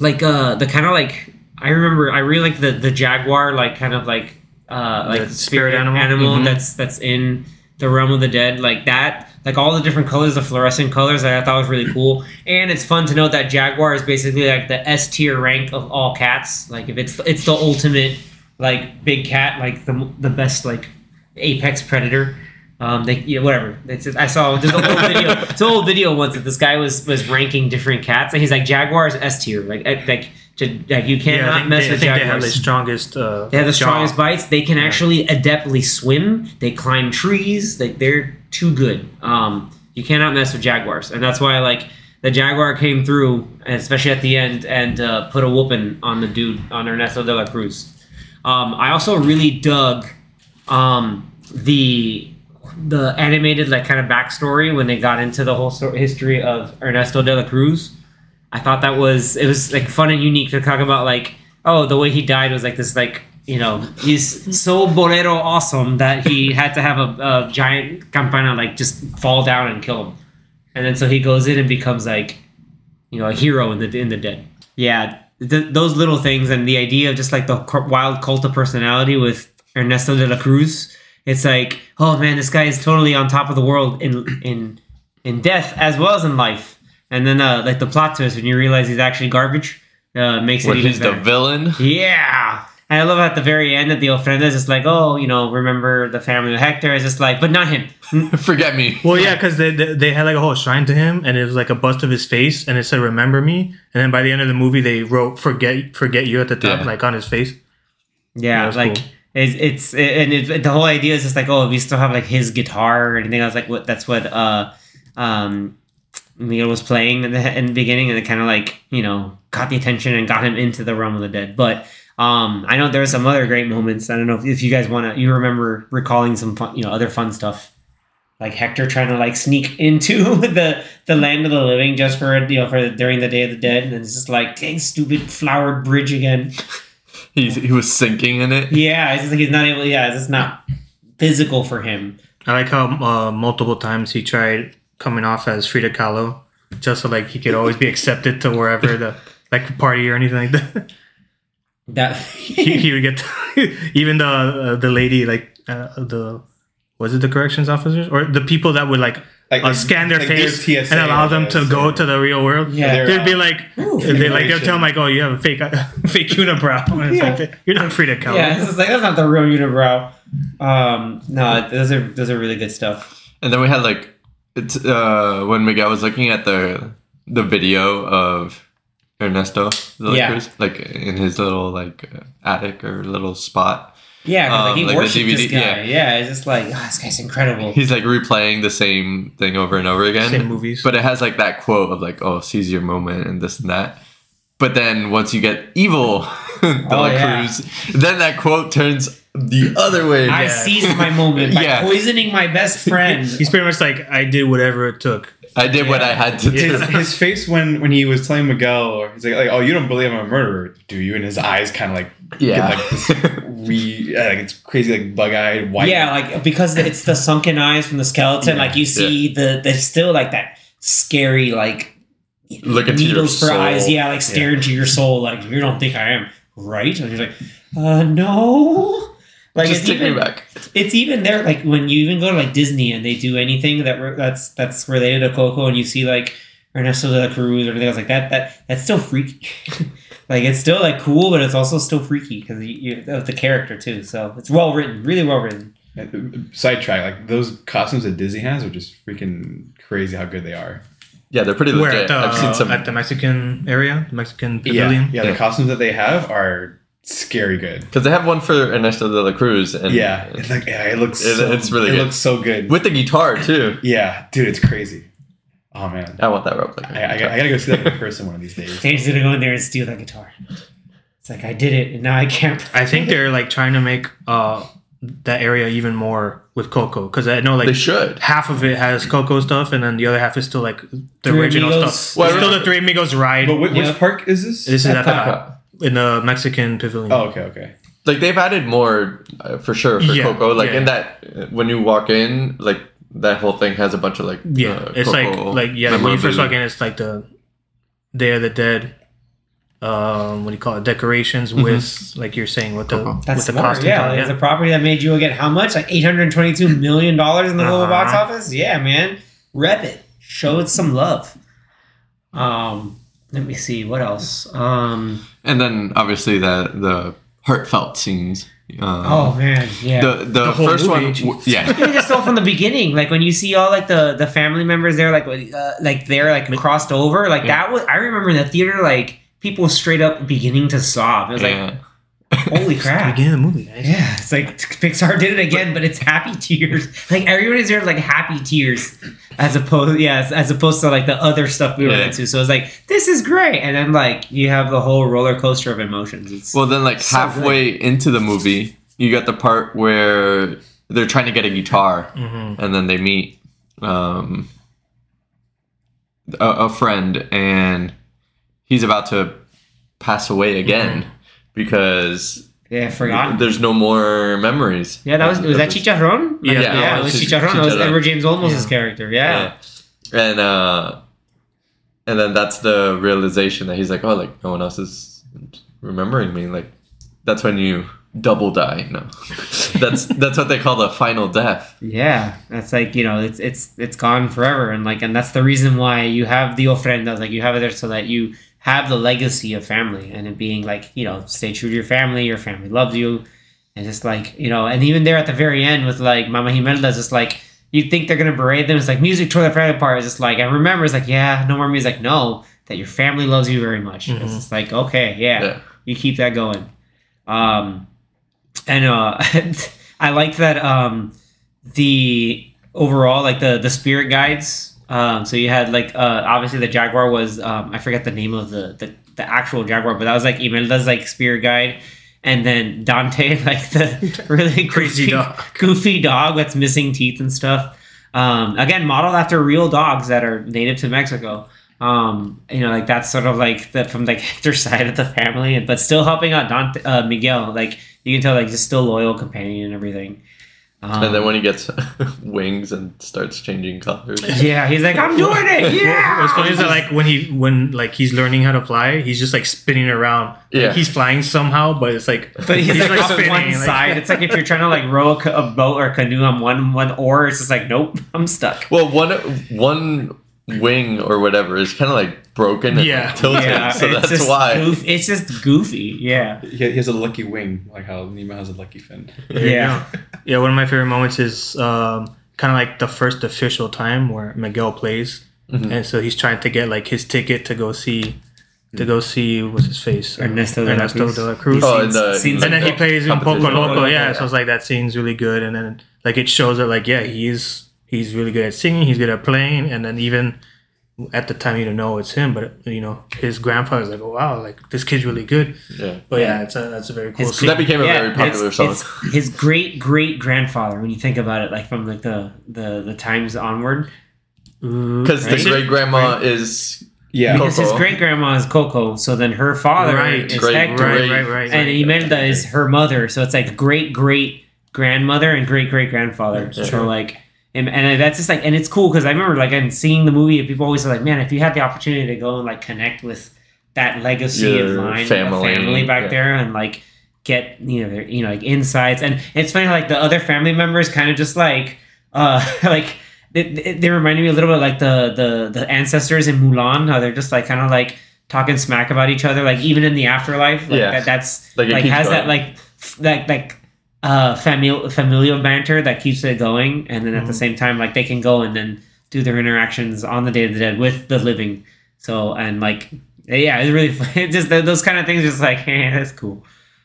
[SPEAKER 1] like uh the kind of like I remember I really like the the jaguar like kind of like uh like
[SPEAKER 3] The spirit animal?
[SPEAKER 1] animal
[SPEAKER 3] Mhm.
[SPEAKER 1] that's that's in the realm of the dead like that like all the different colors the fluorescent colors that i thought was really cool. And it's fun to note that jaguar is basically like the s tier rank of all cats. Like if it's it's the ultimate like big cat like the the best like apex predator. Um they know whatever. It's just, i saw there's a whole video it's a whole video once that this guy was was ranking different cats and he's like jaguar is s tier. Like like to, like you
[SPEAKER 3] Yeah,
[SPEAKER 1] cannot
[SPEAKER 3] I think,
[SPEAKER 1] mess
[SPEAKER 3] they, I
[SPEAKER 1] with
[SPEAKER 3] think they have
[SPEAKER 1] jaguars
[SPEAKER 3] the strongest. Uh,
[SPEAKER 1] they have the
[SPEAKER 3] jaw.
[SPEAKER 1] strongest bites. They can actually adeptly swim. They climb trees. Like they're too good. Um, you cannot mess with jaguars, and that's why like the jaguar came through, especially at the end, and uh, put a whooping on the dude on Ernesto de la Cruz. Um, I also really dug um, the the animated like kind of backstory when they got into the whole story, history of Ernesto de la Cruz. I thought that was it was like fun and unique to talk about like oh the way he died was like this like you know he's so bolero awesome that he had to have a, a giant campana like just fall down and kill him. And then so he goes in and becomes like you know a hero in the in the dead. Yeah th- those little things and the idea of just like the wild cult of personality with Ernesto de la Cruz it's like oh man this guy is totally on top of the world in in in death as well as in life and then uh, like the plot twist when you realize he's actually garbage uh, makes it
[SPEAKER 2] When
[SPEAKER 1] even
[SPEAKER 2] he's the villain.
[SPEAKER 1] Yeah. And I love at the very end that the ofrenda is like, oh, you know, remember the family of Hector. It's just like, but not him.
[SPEAKER 2] Forget me.
[SPEAKER 3] Well, yeah, because they, they they had like a whole shrine to him, and it was like a bust of his face, and it said "Remember me." And then by the end of the movie, they wrote "Forget Forget you" at the top,
[SPEAKER 2] Yeah.
[SPEAKER 3] like on his face.
[SPEAKER 1] Yeah,
[SPEAKER 3] That's
[SPEAKER 1] like
[SPEAKER 3] cool.
[SPEAKER 1] it's, it's and it, the whole idea is just like, oh, we still have like his guitar or anything else. Like what that's what uh um Miguel was playing in the in the beginning, and it kind of like you know got the attention and got him into the realm of the dead. But um, I know there were some other great moments. I don't know if, if you guys want to, you remember recalling some fun, you know, other fun stuff. Like Hector trying to like sneak into the the land of the living just for you know for during the Day of the Dead, and it's just like dang stupid flowered bridge again.
[SPEAKER 2] He, he was sinking in it.
[SPEAKER 1] Yeah, it's just like he's not able. Yeah, it's just not physical for him.
[SPEAKER 3] I like how uh, multiple times he tried coming off as Frida Kahlo, just so like he could always be accepted to wherever the like party or anything like that.
[SPEAKER 1] That
[SPEAKER 3] he, he would get even the uh, the lady like uh, the was it the corrections officers or the people that would like
[SPEAKER 4] Like-
[SPEAKER 3] uh, scan their
[SPEAKER 4] like
[SPEAKER 3] face and allow them to go to the real world.
[SPEAKER 1] Yeah.
[SPEAKER 4] Their,
[SPEAKER 3] They'd be
[SPEAKER 4] uh,
[SPEAKER 3] like,
[SPEAKER 1] Ooh,
[SPEAKER 3] they like they'll tell them like, oh, you have a fake fake unibrow. And it's
[SPEAKER 1] Yeah.
[SPEAKER 3] like you're not free to come.
[SPEAKER 1] Yeah, it's just like that's not the real unibrow. Um, no, those are those are really good stuff.
[SPEAKER 2] And then we had like it's uh when Miguel was looking at the the video of Ernesto de la
[SPEAKER 1] Yeah.
[SPEAKER 2] Cruz, like in his little like uh, attic or little spot.
[SPEAKER 1] Yeah, 'cause, like
[SPEAKER 2] Um,
[SPEAKER 1] he
[SPEAKER 2] like the
[SPEAKER 1] worshipped this guy.
[SPEAKER 2] yeah.
[SPEAKER 1] Yeah. it's just like, oh, this guy's incredible.
[SPEAKER 2] He's like replaying the same thing over and over again.
[SPEAKER 3] Same movies.
[SPEAKER 2] But it has like that quote of like, oh, seize your moment and this and that. But then once you get evil de
[SPEAKER 1] Oh,
[SPEAKER 2] la
[SPEAKER 1] yeah.
[SPEAKER 2] Cruz, then that quote turns the other way.
[SPEAKER 1] I
[SPEAKER 3] Yeah.
[SPEAKER 1] seized my moment by
[SPEAKER 2] Yeah.
[SPEAKER 1] poisoning my best friend.
[SPEAKER 3] He's pretty much like, I did whatever it took.
[SPEAKER 2] I did what I had to do.
[SPEAKER 4] his, his face when when he was telling Miguel, or he's like, like, "Oh, you don't believe I'm a murderer, do you?" And his eyes kind of like
[SPEAKER 2] Yeah.
[SPEAKER 4] get like this re, uh, like it's crazy, like bug eyed white.
[SPEAKER 1] Yeah, like because it's the sunken eyes from the skeleton.
[SPEAKER 4] Yeah,
[SPEAKER 1] like you see the there's still like that scary like
[SPEAKER 2] Look into your
[SPEAKER 1] needles for
[SPEAKER 2] soul.
[SPEAKER 1] eyes. Yeah, like stare into your soul. Like you don't think I am right? And he's like, uh, no. Like
[SPEAKER 2] Just
[SPEAKER 1] it's
[SPEAKER 2] take
[SPEAKER 1] even,
[SPEAKER 2] me back.
[SPEAKER 1] it's even there. Like when you even go to like Disney and they do anything that re- that's that's related to Coco, and you see like Ernesto de la Cruz or anything else like that, that that's still freaky. like it's still like cool, but it's also still freaky because you, you of the character too. So it's well written, really well written.
[SPEAKER 4] Uh, uh, sidetrack, like those costumes that Disney has are just freaking crazy how good they are.
[SPEAKER 2] Yeah, they're pretty
[SPEAKER 3] Where
[SPEAKER 2] legit.
[SPEAKER 3] the,
[SPEAKER 2] I've seen some.
[SPEAKER 3] at the Mexican area, the Mexican
[SPEAKER 4] Yeah,
[SPEAKER 3] pavilion.
[SPEAKER 4] yeah,
[SPEAKER 2] Yeah.
[SPEAKER 4] the costumes that they have are scary good.
[SPEAKER 2] Because they have one for Ernesto de la Cruz, and
[SPEAKER 4] Yeah, it's like yeah, it looks.
[SPEAKER 2] It-
[SPEAKER 4] so,
[SPEAKER 2] it's really
[SPEAKER 4] It
[SPEAKER 2] good.
[SPEAKER 4] looks so good.
[SPEAKER 2] with the guitar too.
[SPEAKER 4] yeah, dude, it's crazy. Oh man,
[SPEAKER 2] I want that replica.
[SPEAKER 4] I, I, I gotta go see that in person one of these days.
[SPEAKER 1] Dave's gonna go in there and steal that guitar. It's like I did it, and now I can't.
[SPEAKER 3] I think they're like trying to make uh that area even more with Coco because I know like
[SPEAKER 2] they should.
[SPEAKER 3] half of it has Coco stuff and then the other half is still like the
[SPEAKER 1] Three
[SPEAKER 3] original
[SPEAKER 1] Amigos.
[SPEAKER 3] stuff.
[SPEAKER 2] Well,
[SPEAKER 3] still the Three Amigos ride.
[SPEAKER 4] But which
[SPEAKER 1] Yeah.
[SPEAKER 4] park is this?
[SPEAKER 3] this is at the,
[SPEAKER 2] Epcot.
[SPEAKER 3] In the Mexican pavilion.
[SPEAKER 4] oh, okay, okay.
[SPEAKER 2] Like they've added more uh, for sure for
[SPEAKER 3] Yeah,
[SPEAKER 2] Coco. Like
[SPEAKER 3] yeah.
[SPEAKER 2] in that when you walk in, like that whole thing has a bunch of like
[SPEAKER 3] yeah,
[SPEAKER 2] uh,
[SPEAKER 3] it's like
[SPEAKER 2] Coco
[SPEAKER 3] like yeah. When you first
[SPEAKER 2] memorabilia.
[SPEAKER 3] walk in, it's like the Day of the Dead. Um, what do you call it? Decorations with like you're saying with the
[SPEAKER 2] Coco.
[SPEAKER 1] That's
[SPEAKER 3] with the
[SPEAKER 1] smart.
[SPEAKER 3] costume.
[SPEAKER 1] Yeah,
[SPEAKER 3] on,
[SPEAKER 1] it's a property that made you get how much? Like eight hundred twenty-two million dollars in the global box
[SPEAKER 3] Uh-huh.
[SPEAKER 1] office. Yeah, man, rep it. Show it some love. Um, let me see what else. Um,
[SPEAKER 2] and then obviously the the heartfelt scenes. Um,
[SPEAKER 1] oh man, yeah.
[SPEAKER 2] the the,
[SPEAKER 3] The
[SPEAKER 2] first
[SPEAKER 3] movie,
[SPEAKER 2] one, w- yeah.
[SPEAKER 1] Even just so from the beginning, like when you see all like the the family members there, like uh, like they're like crossed over, like
[SPEAKER 2] Yeah.
[SPEAKER 1] that was. I remember in the theater, like people straight up beginning to sob. It was like,
[SPEAKER 2] yeah.
[SPEAKER 1] holy
[SPEAKER 3] the
[SPEAKER 1] crap!
[SPEAKER 3] beginning of the movie. guys.
[SPEAKER 1] Yeah, it's like Pixar did it again, but it's happy tears. Like everybody's there, like happy tears, as opposed, yeah, as, opposed to like the other stuff we were
[SPEAKER 2] Yeah.
[SPEAKER 1] into. So it's like this is great, and then like you have the whole roller coaster of emotions. It's
[SPEAKER 2] Well, then like
[SPEAKER 1] So
[SPEAKER 2] halfway into the movie, you got the part where they're trying to get a guitar,
[SPEAKER 3] Mhm.
[SPEAKER 2] and then they meet um, a, a friend, and he's about to pass away again
[SPEAKER 1] Mm-hmm.
[SPEAKER 2] because
[SPEAKER 1] yeah, forgotten.
[SPEAKER 2] there's no more memories.
[SPEAKER 1] Yeah, that was was that Chicharron?
[SPEAKER 3] Yeah,
[SPEAKER 1] yeah,
[SPEAKER 2] yeah,
[SPEAKER 1] it was
[SPEAKER 2] Chich-
[SPEAKER 1] Chicharron. It was Edward James Olmos'
[SPEAKER 3] Yeah.
[SPEAKER 1] character. Yeah.
[SPEAKER 2] Yeah. and uh, and then that's the realization that he's like, oh, like no one else is remembering me. Like that's when you double die. No, that's that's what they call the final death.
[SPEAKER 1] Yeah, that's like you know, it's it's it's gone forever, and like, and that's the reason why you have the ofrendas, like you have it there so that you have the legacy of family and it being like you know, stay true to your family, your family loves you, and just like you know, and even there at the very end with like Mama Imelda, just like you think they're gonna berate them, it's like music toward the family part, it's just like, I remember, it's like yeah, no more music, no, that your family loves you very much. It's
[SPEAKER 3] Mhm.
[SPEAKER 1] just like okay, yeah,
[SPEAKER 2] Yeah.
[SPEAKER 1] you keep that going. Um, and uh, I liked that um, the overall like the the spirit guides. Um, so you had like uh, obviously the jaguar was um, I forget the name of the, the the actual jaguar, but that was like Imelda's like spirit guide. And then Dante, like the really
[SPEAKER 3] Crazy
[SPEAKER 1] goofy,
[SPEAKER 3] dog.
[SPEAKER 1] goofy dog that's missing teeth and stuff. Um, again, modeled after real dogs that are native to Mexico. Um, you know, like that's sort of like the from like Hector side of the family, but still helping out Dante uh, Miguel. Like you can tell, like just still loyal companion and everything. Um,
[SPEAKER 2] and then when he gets wings and starts changing colors.
[SPEAKER 1] yeah, he's like, I'm doing it. Yeah.
[SPEAKER 3] What's funny is that like when he when like he's learning how to fly, he's just like spinning around. Like,
[SPEAKER 2] Yeah.
[SPEAKER 3] he's flying somehow, but it's like
[SPEAKER 1] But he's, like, on
[SPEAKER 3] spinning,
[SPEAKER 1] one
[SPEAKER 3] like-
[SPEAKER 1] side. It's like if you're trying to like row a, a boat or a canoe on one one oar, it's just like, nope, I'm stuck.
[SPEAKER 2] Well, one one wing or whatever is kind of like broken and
[SPEAKER 3] Yeah.
[SPEAKER 2] tilted,
[SPEAKER 1] Yeah,
[SPEAKER 2] so
[SPEAKER 1] it's
[SPEAKER 2] that's
[SPEAKER 1] just
[SPEAKER 2] why.
[SPEAKER 1] goof- it's just goofy. Yeah.
[SPEAKER 4] He he has a lucky wing, like how Nemo has a lucky fin.
[SPEAKER 1] Yeah.
[SPEAKER 3] Yeah, one of my favorite moments is um, kind of like the first official time where Miguel plays,
[SPEAKER 2] Mhm.
[SPEAKER 3] and so he's trying to get like his ticket to go see, to go see what's his face,
[SPEAKER 1] Ernesto de la
[SPEAKER 3] Ernesto
[SPEAKER 1] Cruz.
[SPEAKER 3] de la Cruz.
[SPEAKER 2] Oh, and the,
[SPEAKER 1] Scenes-
[SPEAKER 3] and then he plays in Poco. Loco,
[SPEAKER 1] Loco,
[SPEAKER 3] yeah.
[SPEAKER 1] yeah.
[SPEAKER 3] So it's like that scene's really good, and then like it shows that like yeah, he's he's really good at singing, he's good at playing, and then even at the time you don't know it's him, but you know his grandfather's like, oh, wow, like this kid's really good.
[SPEAKER 2] Yeah.
[SPEAKER 3] But yeah, it's a, that's a very cool
[SPEAKER 1] His
[SPEAKER 3] scene.
[SPEAKER 2] That became a very popular
[SPEAKER 1] it's,
[SPEAKER 2] song.
[SPEAKER 1] it's his great great grandfather. When you think about it, like from like the the the times onward, mm,
[SPEAKER 2] Because
[SPEAKER 1] Right?
[SPEAKER 2] the great grandma is
[SPEAKER 4] Yeah.
[SPEAKER 1] because his great grandma is Coco, so then her father
[SPEAKER 3] Right.
[SPEAKER 1] is
[SPEAKER 2] Great,
[SPEAKER 1] Hector,
[SPEAKER 3] right, right, right.
[SPEAKER 1] and Imelda is her mother. So it's like great great grandmother and great great grandfather.
[SPEAKER 2] Yeah.
[SPEAKER 1] So like. And, and that's just like, and it's cool because I remember like I'm seeing the movie, and people always say like, man, if you had the opportunity to go and like connect with that legacy of
[SPEAKER 2] Your
[SPEAKER 1] line,
[SPEAKER 2] family,
[SPEAKER 1] family, family back
[SPEAKER 2] yeah.
[SPEAKER 1] there, and like get you know their you know like insights, and it's funny like the other family members kind of just like uh like they, they they reminded me a little bit like the the the ancestors in Mulan, how they're just like kind of like talking smack about each other, like even in the afterlife, like
[SPEAKER 2] Yeah.
[SPEAKER 1] that, that's
[SPEAKER 2] Like,
[SPEAKER 1] like, has that
[SPEAKER 2] going.
[SPEAKER 1] like that like uh familial familial banter that keeps it going and then at the
[SPEAKER 3] Mhm.
[SPEAKER 1] same time like they can go and then do their interactions on the day of the dead with the living so and like yeah it's really fun. It's just those kind of things just like hey that's cool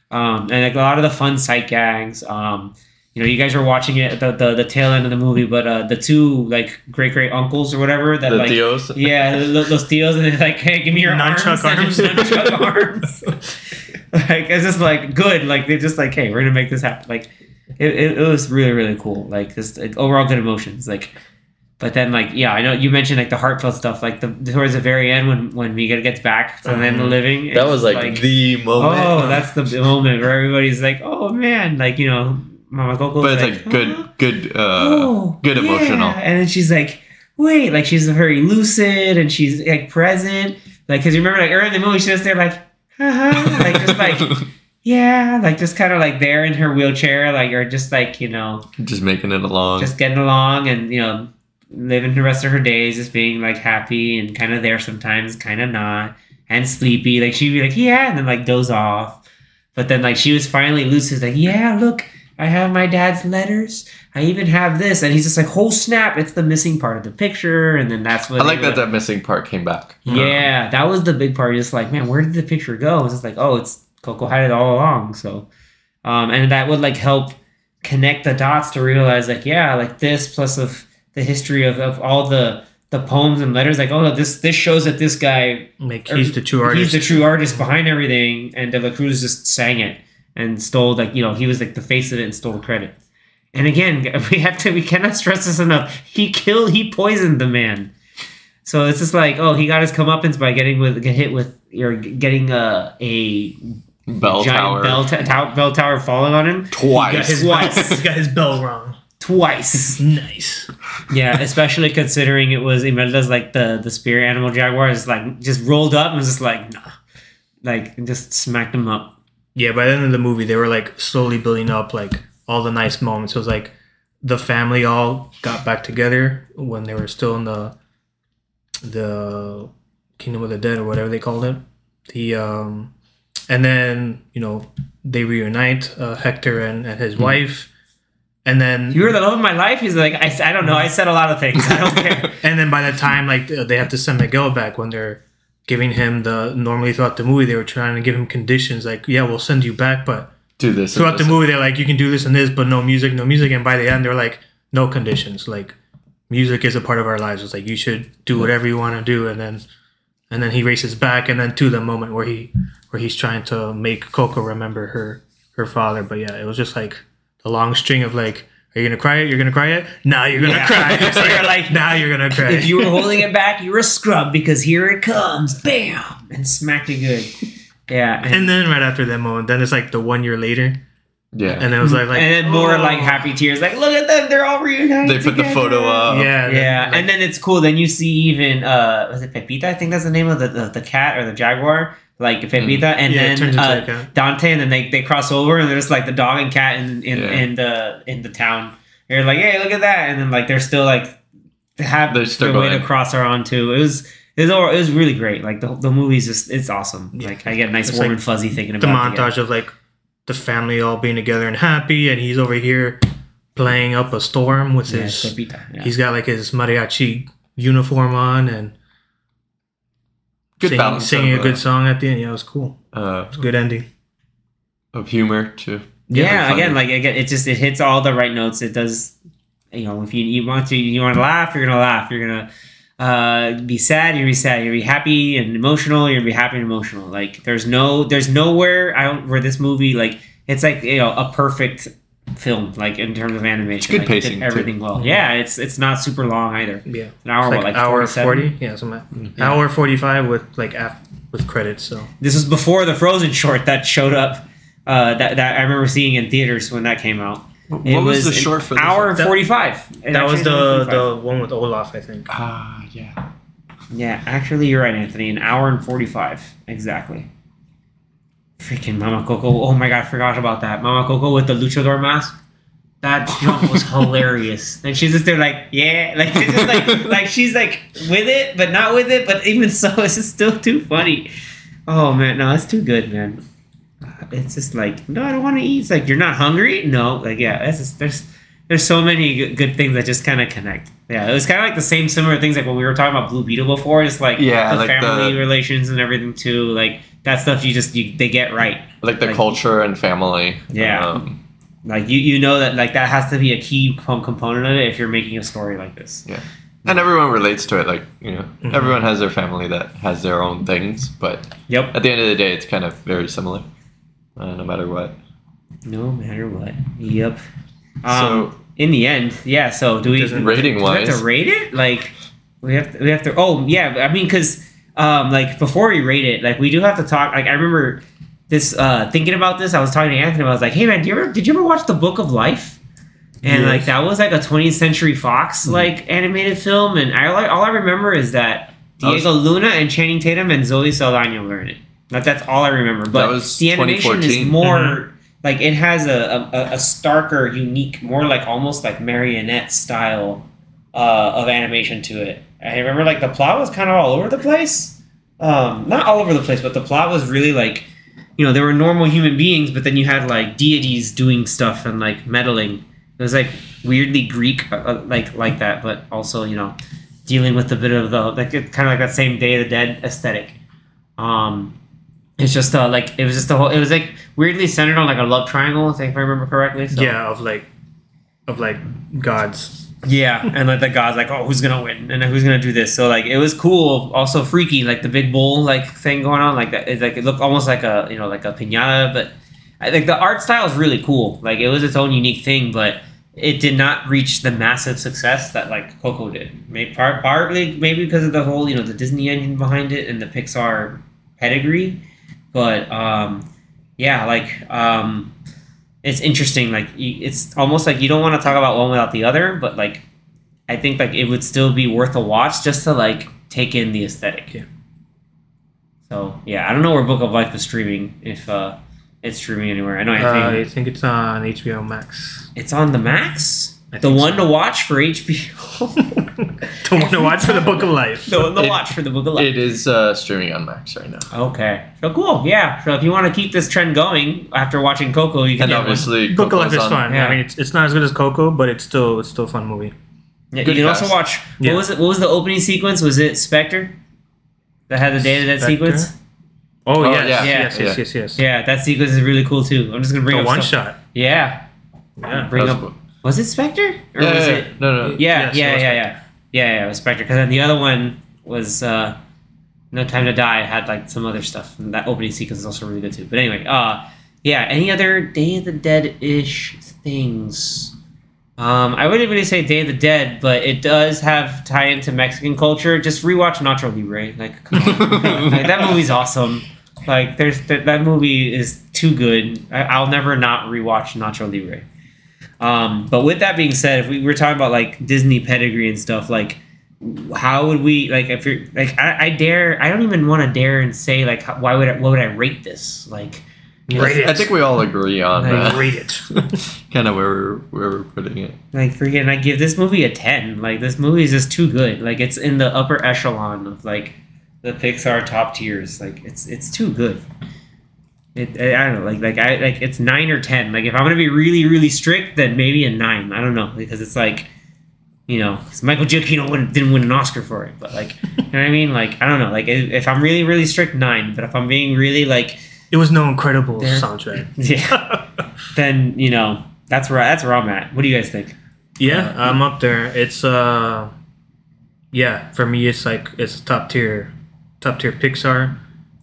[SPEAKER 1] um and like a lot of the fun sight gags um you know you guys were watching it at the, the the tail end of the movie but uh the two like great great uncles or whatever that
[SPEAKER 2] the
[SPEAKER 1] like
[SPEAKER 2] Dios.
[SPEAKER 1] yeah, lo- los tios, and they're like, "Hey, give me your
[SPEAKER 3] Nunchuck
[SPEAKER 1] arms."
[SPEAKER 3] arms.
[SPEAKER 1] and Nunchuck arms. like it's just like good. Like they're just like, "Hey, we're gonna make this happen." Like it, it, it was really really cool. Like just like, overall good emotions. Like, but then like yeah, I know you mentioned like the heartfelt stuff. Like the towards the very end when when Miguel gets back to the land of the living.
[SPEAKER 2] Uh-huh. That was like, the moment.
[SPEAKER 1] oh, that's the moment where everybody's like, "Oh man!" Like you know, Mama Coco.
[SPEAKER 2] but it's like good, good, uh, good
[SPEAKER 1] yeah.
[SPEAKER 2] emotional.
[SPEAKER 1] And then she's like, wait, like she's very lucid and she's like present. Like, because you remember, like early in the movie, she's just there, like, haha, like just like, yeah, like just kind of like there in her wheelchair, like, or just like, you know,
[SPEAKER 2] just making it along.
[SPEAKER 1] just getting along and, you know, living the rest of her days, just being like happy and kind of there sometimes, kind of not, and sleepy. Like, she'd be like, yeah, and then like doze off. But then, like, she was finally lucid, like, yeah, look, I have my dad's letters. I even have this. And he's just like, oh, snap, it's the missing part of the picture. And then that's what
[SPEAKER 2] I like
[SPEAKER 1] they-
[SPEAKER 2] that that missing part came back.
[SPEAKER 1] yeah, that was the big part. Just like, man, where did the picture go? It's just like, oh, it's Coco had it all along. So, um, and that would like help connect the dots to realize, like, yeah, like this plus of the history of, of all the the poems and letters. Like, oh, no, this this shows that this guy
[SPEAKER 3] like he's the true artist.
[SPEAKER 1] He's the true artist behind everything, and De La Cruz just sang it and stole like you know he was like the face of it and stole the credit. And again, we have to we cannot stress this enough. He killed, he poisoned the man. So it's just like, oh, he got his comeuppance by getting with get hit with or getting a a
[SPEAKER 2] Bell
[SPEAKER 1] giant
[SPEAKER 2] tower.
[SPEAKER 1] bell, ta- tow- bell tower falling on him
[SPEAKER 3] He got
[SPEAKER 2] Twice.
[SPEAKER 3] his,
[SPEAKER 1] Twice.
[SPEAKER 3] he got his bell wrong.
[SPEAKER 1] twice.
[SPEAKER 3] Nice.
[SPEAKER 1] yeah, especially considering it was Imelda's like the the spirit animal jaguar is like just rolled up and was just like nah, like just smacked him up.
[SPEAKER 3] Yeah, by the end of the movie, they were like slowly building up like all the nice moments. It was like the family all got back together when they were still in the the Kingdom of the Dead or whatever they called it. The um, and then you know they reunite uh, Hector and, and his wife, and then
[SPEAKER 1] You were the love of my life. He's like, I, I don't know. I said a lot of things. I don't care.
[SPEAKER 3] And then by the time like they have to send Miguel back when they're giving him the normally throughout the movie they were trying to give him conditions like yeah we'll send you back but
[SPEAKER 2] Do this.
[SPEAKER 3] throughout the movie they're like you can do this and this but no music no music. And by the end they're like no conditions. Like music is a part of our lives. It's like you should do whatever you want to do and then and then he races back and then to the moment where he where he's trying to make Coco remember her her father. But yeah it was just like the long string of like are you gonna cry it? You're gonna cry it? Now you're gonna
[SPEAKER 1] Yeah.
[SPEAKER 3] cry. It's like,
[SPEAKER 1] You're like-
[SPEAKER 3] now you're gonna cry.
[SPEAKER 1] if you were holding it back, you were a scrub because here it comes, bam, and smacked you good. Yeah, and,
[SPEAKER 3] And then right after that moment, then it's like the one year later,
[SPEAKER 2] Yeah.
[SPEAKER 3] and it was like, like
[SPEAKER 1] and then more
[SPEAKER 3] oh.
[SPEAKER 1] like happy tears, like look at them, they're all reunited.
[SPEAKER 2] they put the photo up.
[SPEAKER 3] Yeah, then,
[SPEAKER 1] Yeah,
[SPEAKER 3] like,
[SPEAKER 1] and then it's cool. Then you see even uh, was it Pepita? I think that's the name of the the, the cat or the jaguar, like Pepita, and
[SPEAKER 3] Mm. Yeah, it
[SPEAKER 1] then uh. Dante, and then they, they cross over, and there's like the dog and cat in in,
[SPEAKER 2] Yeah.
[SPEAKER 1] in the in the town. You're like, hey, look at that, and then like they're still like have
[SPEAKER 2] They're still
[SPEAKER 1] their way to cross her onto. It was it was, it was really great. Like the the movie's just it's awesome.
[SPEAKER 3] Yeah.
[SPEAKER 1] Like I get a nice
[SPEAKER 3] It's
[SPEAKER 1] warm
[SPEAKER 3] like
[SPEAKER 1] and fuzzy thinking
[SPEAKER 3] the
[SPEAKER 1] about it again.
[SPEAKER 3] montage of like the family all being together and happy, and he's over here playing up a storm with
[SPEAKER 1] Yeah,
[SPEAKER 3] his.
[SPEAKER 1] Pepita, yeah.
[SPEAKER 3] He's got like his mariachi uniform on and
[SPEAKER 2] Good
[SPEAKER 3] singing,
[SPEAKER 2] balance
[SPEAKER 3] singing
[SPEAKER 2] of,
[SPEAKER 3] a good
[SPEAKER 2] uh,
[SPEAKER 3] song at the end. Yeah, it was cool.
[SPEAKER 2] Uh,
[SPEAKER 3] It was a good ending.
[SPEAKER 2] of humor too.
[SPEAKER 1] yeah,
[SPEAKER 2] funny.
[SPEAKER 1] again, like again, it just it hits all the right notes. It does, you know, if you, you want to you want to laugh, you're gonna laugh. You're gonna uh, be sad, you're gonna be sad. You're gonna be happy and emotional. You're gonna be happy and emotional. Like there's no there's nowhere out where this movie like it's like you know a perfect film like in terms of animation.
[SPEAKER 2] good
[SPEAKER 1] like, it did
[SPEAKER 2] pacing, too.
[SPEAKER 1] everything well. Yeah, it's it's not super long either.
[SPEAKER 3] Yeah,
[SPEAKER 1] An hour,
[SPEAKER 3] It's
[SPEAKER 1] what, like
[SPEAKER 3] hour
[SPEAKER 1] 47?
[SPEAKER 3] forty. Yeah, something. Hour forty five with like af- with credits. So
[SPEAKER 1] This was before the Frozen short that showed up. Uh, that, that I remember seeing in theaters when that came out.
[SPEAKER 2] What
[SPEAKER 1] It
[SPEAKER 2] was, the
[SPEAKER 1] an
[SPEAKER 2] short for this
[SPEAKER 1] hour
[SPEAKER 2] one?
[SPEAKER 1] and
[SPEAKER 3] That-
[SPEAKER 1] forty five.
[SPEAKER 3] that was the the one with Olaf, I think.
[SPEAKER 2] Ah, yeah.
[SPEAKER 1] Yeah, actually, you're right, Anthony. An hour and 45. Exactly. Freaking Mama Coco. Oh my god, I forgot about that. Mama Coco with the luchador mask. That jump was hilarious. And she's just there like, yeah. Like, she's just like, like she's like with it, but not with it. But even so, it's just still too funny. Oh man, no, it's too good, man. It's just like, no, I don't want to eat. It's like, you're not hungry? No. Like, yeah, that's just, there's there's so many good, good things that just kind of connect. Yeah, it was kind of like the same similar things like when we were talking about Blue Beetle before. It's like
[SPEAKER 2] Yeah,
[SPEAKER 1] the
[SPEAKER 2] like
[SPEAKER 1] family
[SPEAKER 2] the-
[SPEAKER 1] relations and everything too. Like that stuff you just you, they get right.
[SPEAKER 2] Like the
[SPEAKER 1] Like-
[SPEAKER 2] culture and family.
[SPEAKER 1] Yeah.
[SPEAKER 2] Um,
[SPEAKER 1] Like you you know that like that has to be a key com- component of it if you're making a story like this.
[SPEAKER 2] yeah. And everyone relates to it. Like, you know,
[SPEAKER 3] Mhm.
[SPEAKER 2] everyone has their family that has their own things. But
[SPEAKER 1] Yep.
[SPEAKER 2] at the end of the day, it's kind of very similar, uh, no matter what.
[SPEAKER 1] No matter what. Yep. Um,
[SPEAKER 2] So-
[SPEAKER 1] in the end, yeah. So do we
[SPEAKER 3] Doesn't-
[SPEAKER 2] Rating
[SPEAKER 1] do we have
[SPEAKER 2] wise,
[SPEAKER 1] to rate it? Like we have to, we have to. Oh yeah, I mean because um like before we rate it, like we do have to talk. Like I remember this uh thinking about this. I was talking to Anthony. I was like, hey man, do you ever did you ever watch the Book of Life? And like that was like a 20th Century Fox like animated film, and I like all I remember is that
[SPEAKER 2] That was-
[SPEAKER 1] Diego Luna and Channing Tatum and Zoe Saldana were in it. That's all I remember. But
[SPEAKER 2] was
[SPEAKER 1] the animation is
[SPEAKER 2] 2014.
[SPEAKER 1] more like it has a, a, a starker, unique, more like almost like marionette style uh, of animation to it. I remember like the plot was kind of all over the place. Um, not all over the place, but the plot was really like, you know, there were normal human beings, but then you had like deities doing stuff and like meddling. It was like weirdly Greek, uh, uh, like like that, but also you know, dealing with a bit of the like kind of like that same Day of the Dead aesthetic. Um, it's just uh, like it was just the whole. It was like weirdly centered on like a love triangle, if I remember correctly. So.
[SPEAKER 3] Yeah, of like of like gods.
[SPEAKER 1] Yeah, and like the guy's like, oh, who's gonna win and who's gonna do this? So like it was cool, also freaky, like the big bull like thing going on, like that. It's like it looked almost like a you know like a pinata, but I think the art style is really cool. Like it was its own unique thing, but it did not reach the massive success that like Coco did. Maybe part, partly maybe because of the whole you know the Disney engine behind it and the Pixar pedigree, but um, yeah, like um, it's interesting. Like it's almost like you don't want to talk about one without the other, but like I think like it would still be worth a watch just to like take in the aesthetic.
[SPEAKER 3] Yeah.
[SPEAKER 1] So yeah, I don't know where Book of Life is streaming if uh, it's streaming anywhere. I know
[SPEAKER 3] Uh, I think it's on HBO Max.
[SPEAKER 1] it's on the Max.
[SPEAKER 3] I
[SPEAKER 1] The one
[SPEAKER 3] so.
[SPEAKER 1] to watch for HBO.
[SPEAKER 3] the one to watch for the Book of Life.
[SPEAKER 1] the one to
[SPEAKER 2] It-
[SPEAKER 1] watch for the Book of Life.
[SPEAKER 2] it is uh, streaming on Max right now.
[SPEAKER 1] Okay. So cool. Yeah. So if you want to keep this trend going after watching Coco, you can
[SPEAKER 2] And
[SPEAKER 1] get one.
[SPEAKER 2] obviously,
[SPEAKER 3] Book of Life is
[SPEAKER 2] on-
[SPEAKER 3] fun.
[SPEAKER 1] Yeah.
[SPEAKER 3] I mean, it's, it's not as good as Coco, but it's still it's still a fun movie.
[SPEAKER 1] Yeah,
[SPEAKER 2] Good
[SPEAKER 1] you can
[SPEAKER 2] cast.
[SPEAKER 1] also watch.
[SPEAKER 3] Yeah.
[SPEAKER 1] What was it? What was the opening sequence? Was it Spectre? That had the data of the Dead sequence.
[SPEAKER 3] Oh,
[SPEAKER 2] Oh,
[SPEAKER 3] yes,
[SPEAKER 2] yeah.
[SPEAKER 3] yes,
[SPEAKER 2] Yeah.
[SPEAKER 3] yes, yes, yes.
[SPEAKER 1] Yeah, that sequence is really cool too. I'm just gonna bring
[SPEAKER 3] The
[SPEAKER 1] up
[SPEAKER 3] one
[SPEAKER 1] stuff-
[SPEAKER 3] shot.
[SPEAKER 1] Yeah.
[SPEAKER 3] Yeah.
[SPEAKER 1] Bring up.
[SPEAKER 2] cool.
[SPEAKER 1] Was it Spectre or
[SPEAKER 2] Yeah,
[SPEAKER 1] was
[SPEAKER 2] yeah,
[SPEAKER 1] it?
[SPEAKER 2] yeah. No, no.
[SPEAKER 1] Yeah,
[SPEAKER 3] it
[SPEAKER 1] yeah, yeah, yeah, yeah, yeah. It was Spectre because then the other one was uh, No Time to Die. Had like some other stuff. And that opening sequence is also really good too. But anyway, uh, yeah. Any other Day of the Dead ish things? Um, I wouldn't really say Day of the Dead, but it does have tie into Mexican culture. Just rewatch Nacho Libre. Like, come on. like that movie's awesome. Like there's that, that movie is too good. I, I'll never not rewatch Nacho Libre. Um, but with that being said, if we were talking about like Disney pedigree and stuff, like how would we like if you're like I, I dare I don't even want to dare and say like how, why would I what would I rate this like you know,
[SPEAKER 3] Rate it.
[SPEAKER 2] I think we all agree on
[SPEAKER 1] Like,
[SPEAKER 2] that.
[SPEAKER 3] Rate it.
[SPEAKER 2] kind of where we're where we're putting it.
[SPEAKER 1] like freaking I give this movie a ten like this movie is just too good like it's in the upper echelon of like the Pixar top tiers like it's it's too good it I, I don't know like like I like it's nine or ten like if I'm gonna be really really strict then maybe a nine I don't know because it's like you know 'cause Michael Giacchino wouldn't, didn't win an Oscar for it but like you know what I mean like I don't know like if, if I'm really really strict nine but if I'm being really like
[SPEAKER 3] It was no incredible
[SPEAKER 1] There.
[SPEAKER 3] soundtrack.
[SPEAKER 1] yeah then you know that's where that's where I'm at what do you guys think
[SPEAKER 3] Yeah, I'm up there. It's uh, yeah, for me, it's like it's top tier, top tier Pixar.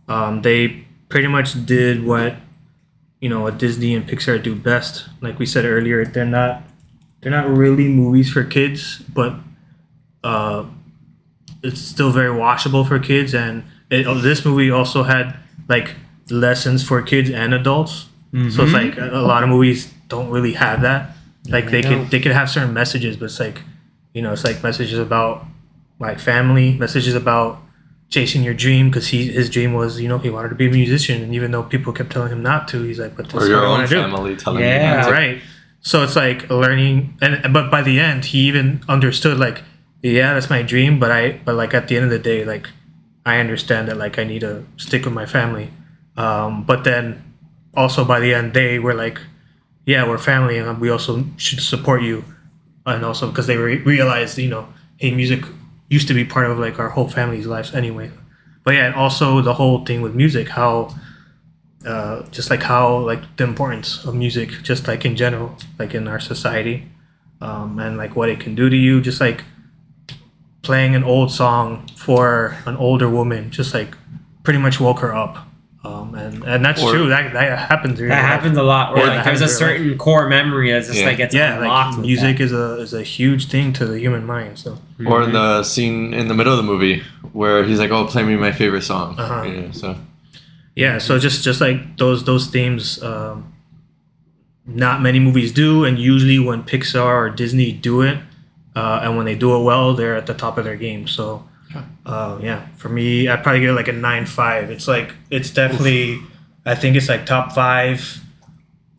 [SPEAKER 3] Um, they pretty much did what you know what Disney and Pixar do best. Like we said earlier, they're not they're not really movies for kids, but uh, it's still very watchable for kids. And it, oh, this movie also had like lessons for kids and adults. So it's like a, a lot of movies don't really have that. Like they could they could have certain messages, but it's like you know it's like messages about like family, messages about chasing your dream because he his dream was you know he wanted to be a musician, and even though people kept telling him not to, he's like, but that's
[SPEAKER 2] Or your own
[SPEAKER 3] want to do.
[SPEAKER 2] family telling
[SPEAKER 1] Yeah.
[SPEAKER 2] you.
[SPEAKER 3] Right. So it's like learning, and but by the end, he even understood like, yeah, that's my dream, but I, but like at the end of the day, like, I understand that like I need to stick with my family. Um, but then also by the end, they were like, yeah, we're family, and we also should support you, and also because they re- realized, you know, hey, music used to be part of like our whole family's lives anyway. But yeah, and also the whole thing with music, how uh, just like how like the importance of music just like in general like in our society um, and like what it can do to you just like playing an old song for an older woman just like pretty much woke her up um, and and that's
[SPEAKER 2] Or-
[SPEAKER 3] true that that happens in
[SPEAKER 1] That
[SPEAKER 3] real life.
[SPEAKER 1] happens a lot. Where
[SPEAKER 3] Yeah,
[SPEAKER 1] like there's a
[SPEAKER 3] happens in real life.
[SPEAKER 1] certain core memory that's just
[SPEAKER 2] Yeah.
[SPEAKER 1] like gets
[SPEAKER 3] yeah
[SPEAKER 1] unlocked.
[SPEAKER 3] like music
[SPEAKER 1] that.
[SPEAKER 3] is a is a huge thing to the human mind so
[SPEAKER 2] Or in the scene in the middle of the movie where he's like, "Oh, play me my favorite song."
[SPEAKER 3] Uh-huh.
[SPEAKER 2] You know, so
[SPEAKER 3] yeah so just just like those those themes um, not many movies do and usually when pixar or disney do it uh, and when they do it well they're at the top of their game so uh, yeah for me i'd probably give it like a 9-5 it's like it's definitely i think it's like top five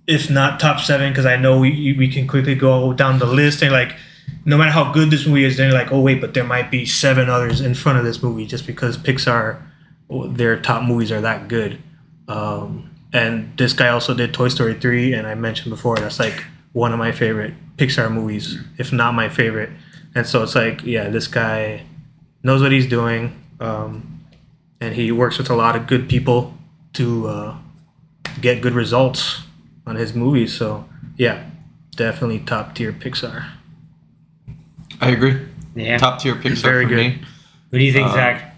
[SPEAKER 3] if not top seven because i know we, we can quickly go down the list and like no matter how good this movie is they're like oh wait but there might be seven others in front of this movie just because pixar their top movies are that good. Um, and this guy also did Toy Story 3, and I mentioned before that's like one of my favorite Pixar movies, if not my favorite. And so it's like, yeah, this guy knows what he's doing, um, and he works with a lot of good people to uh, get good results on his movies. So yeah, definitely top tier Pixar.
[SPEAKER 2] I agree.
[SPEAKER 1] Yeah.
[SPEAKER 2] Top tier Pixar
[SPEAKER 3] Very
[SPEAKER 2] for
[SPEAKER 3] good.
[SPEAKER 2] me.
[SPEAKER 1] What do you think,
[SPEAKER 2] Uh,
[SPEAKER 1] Zach?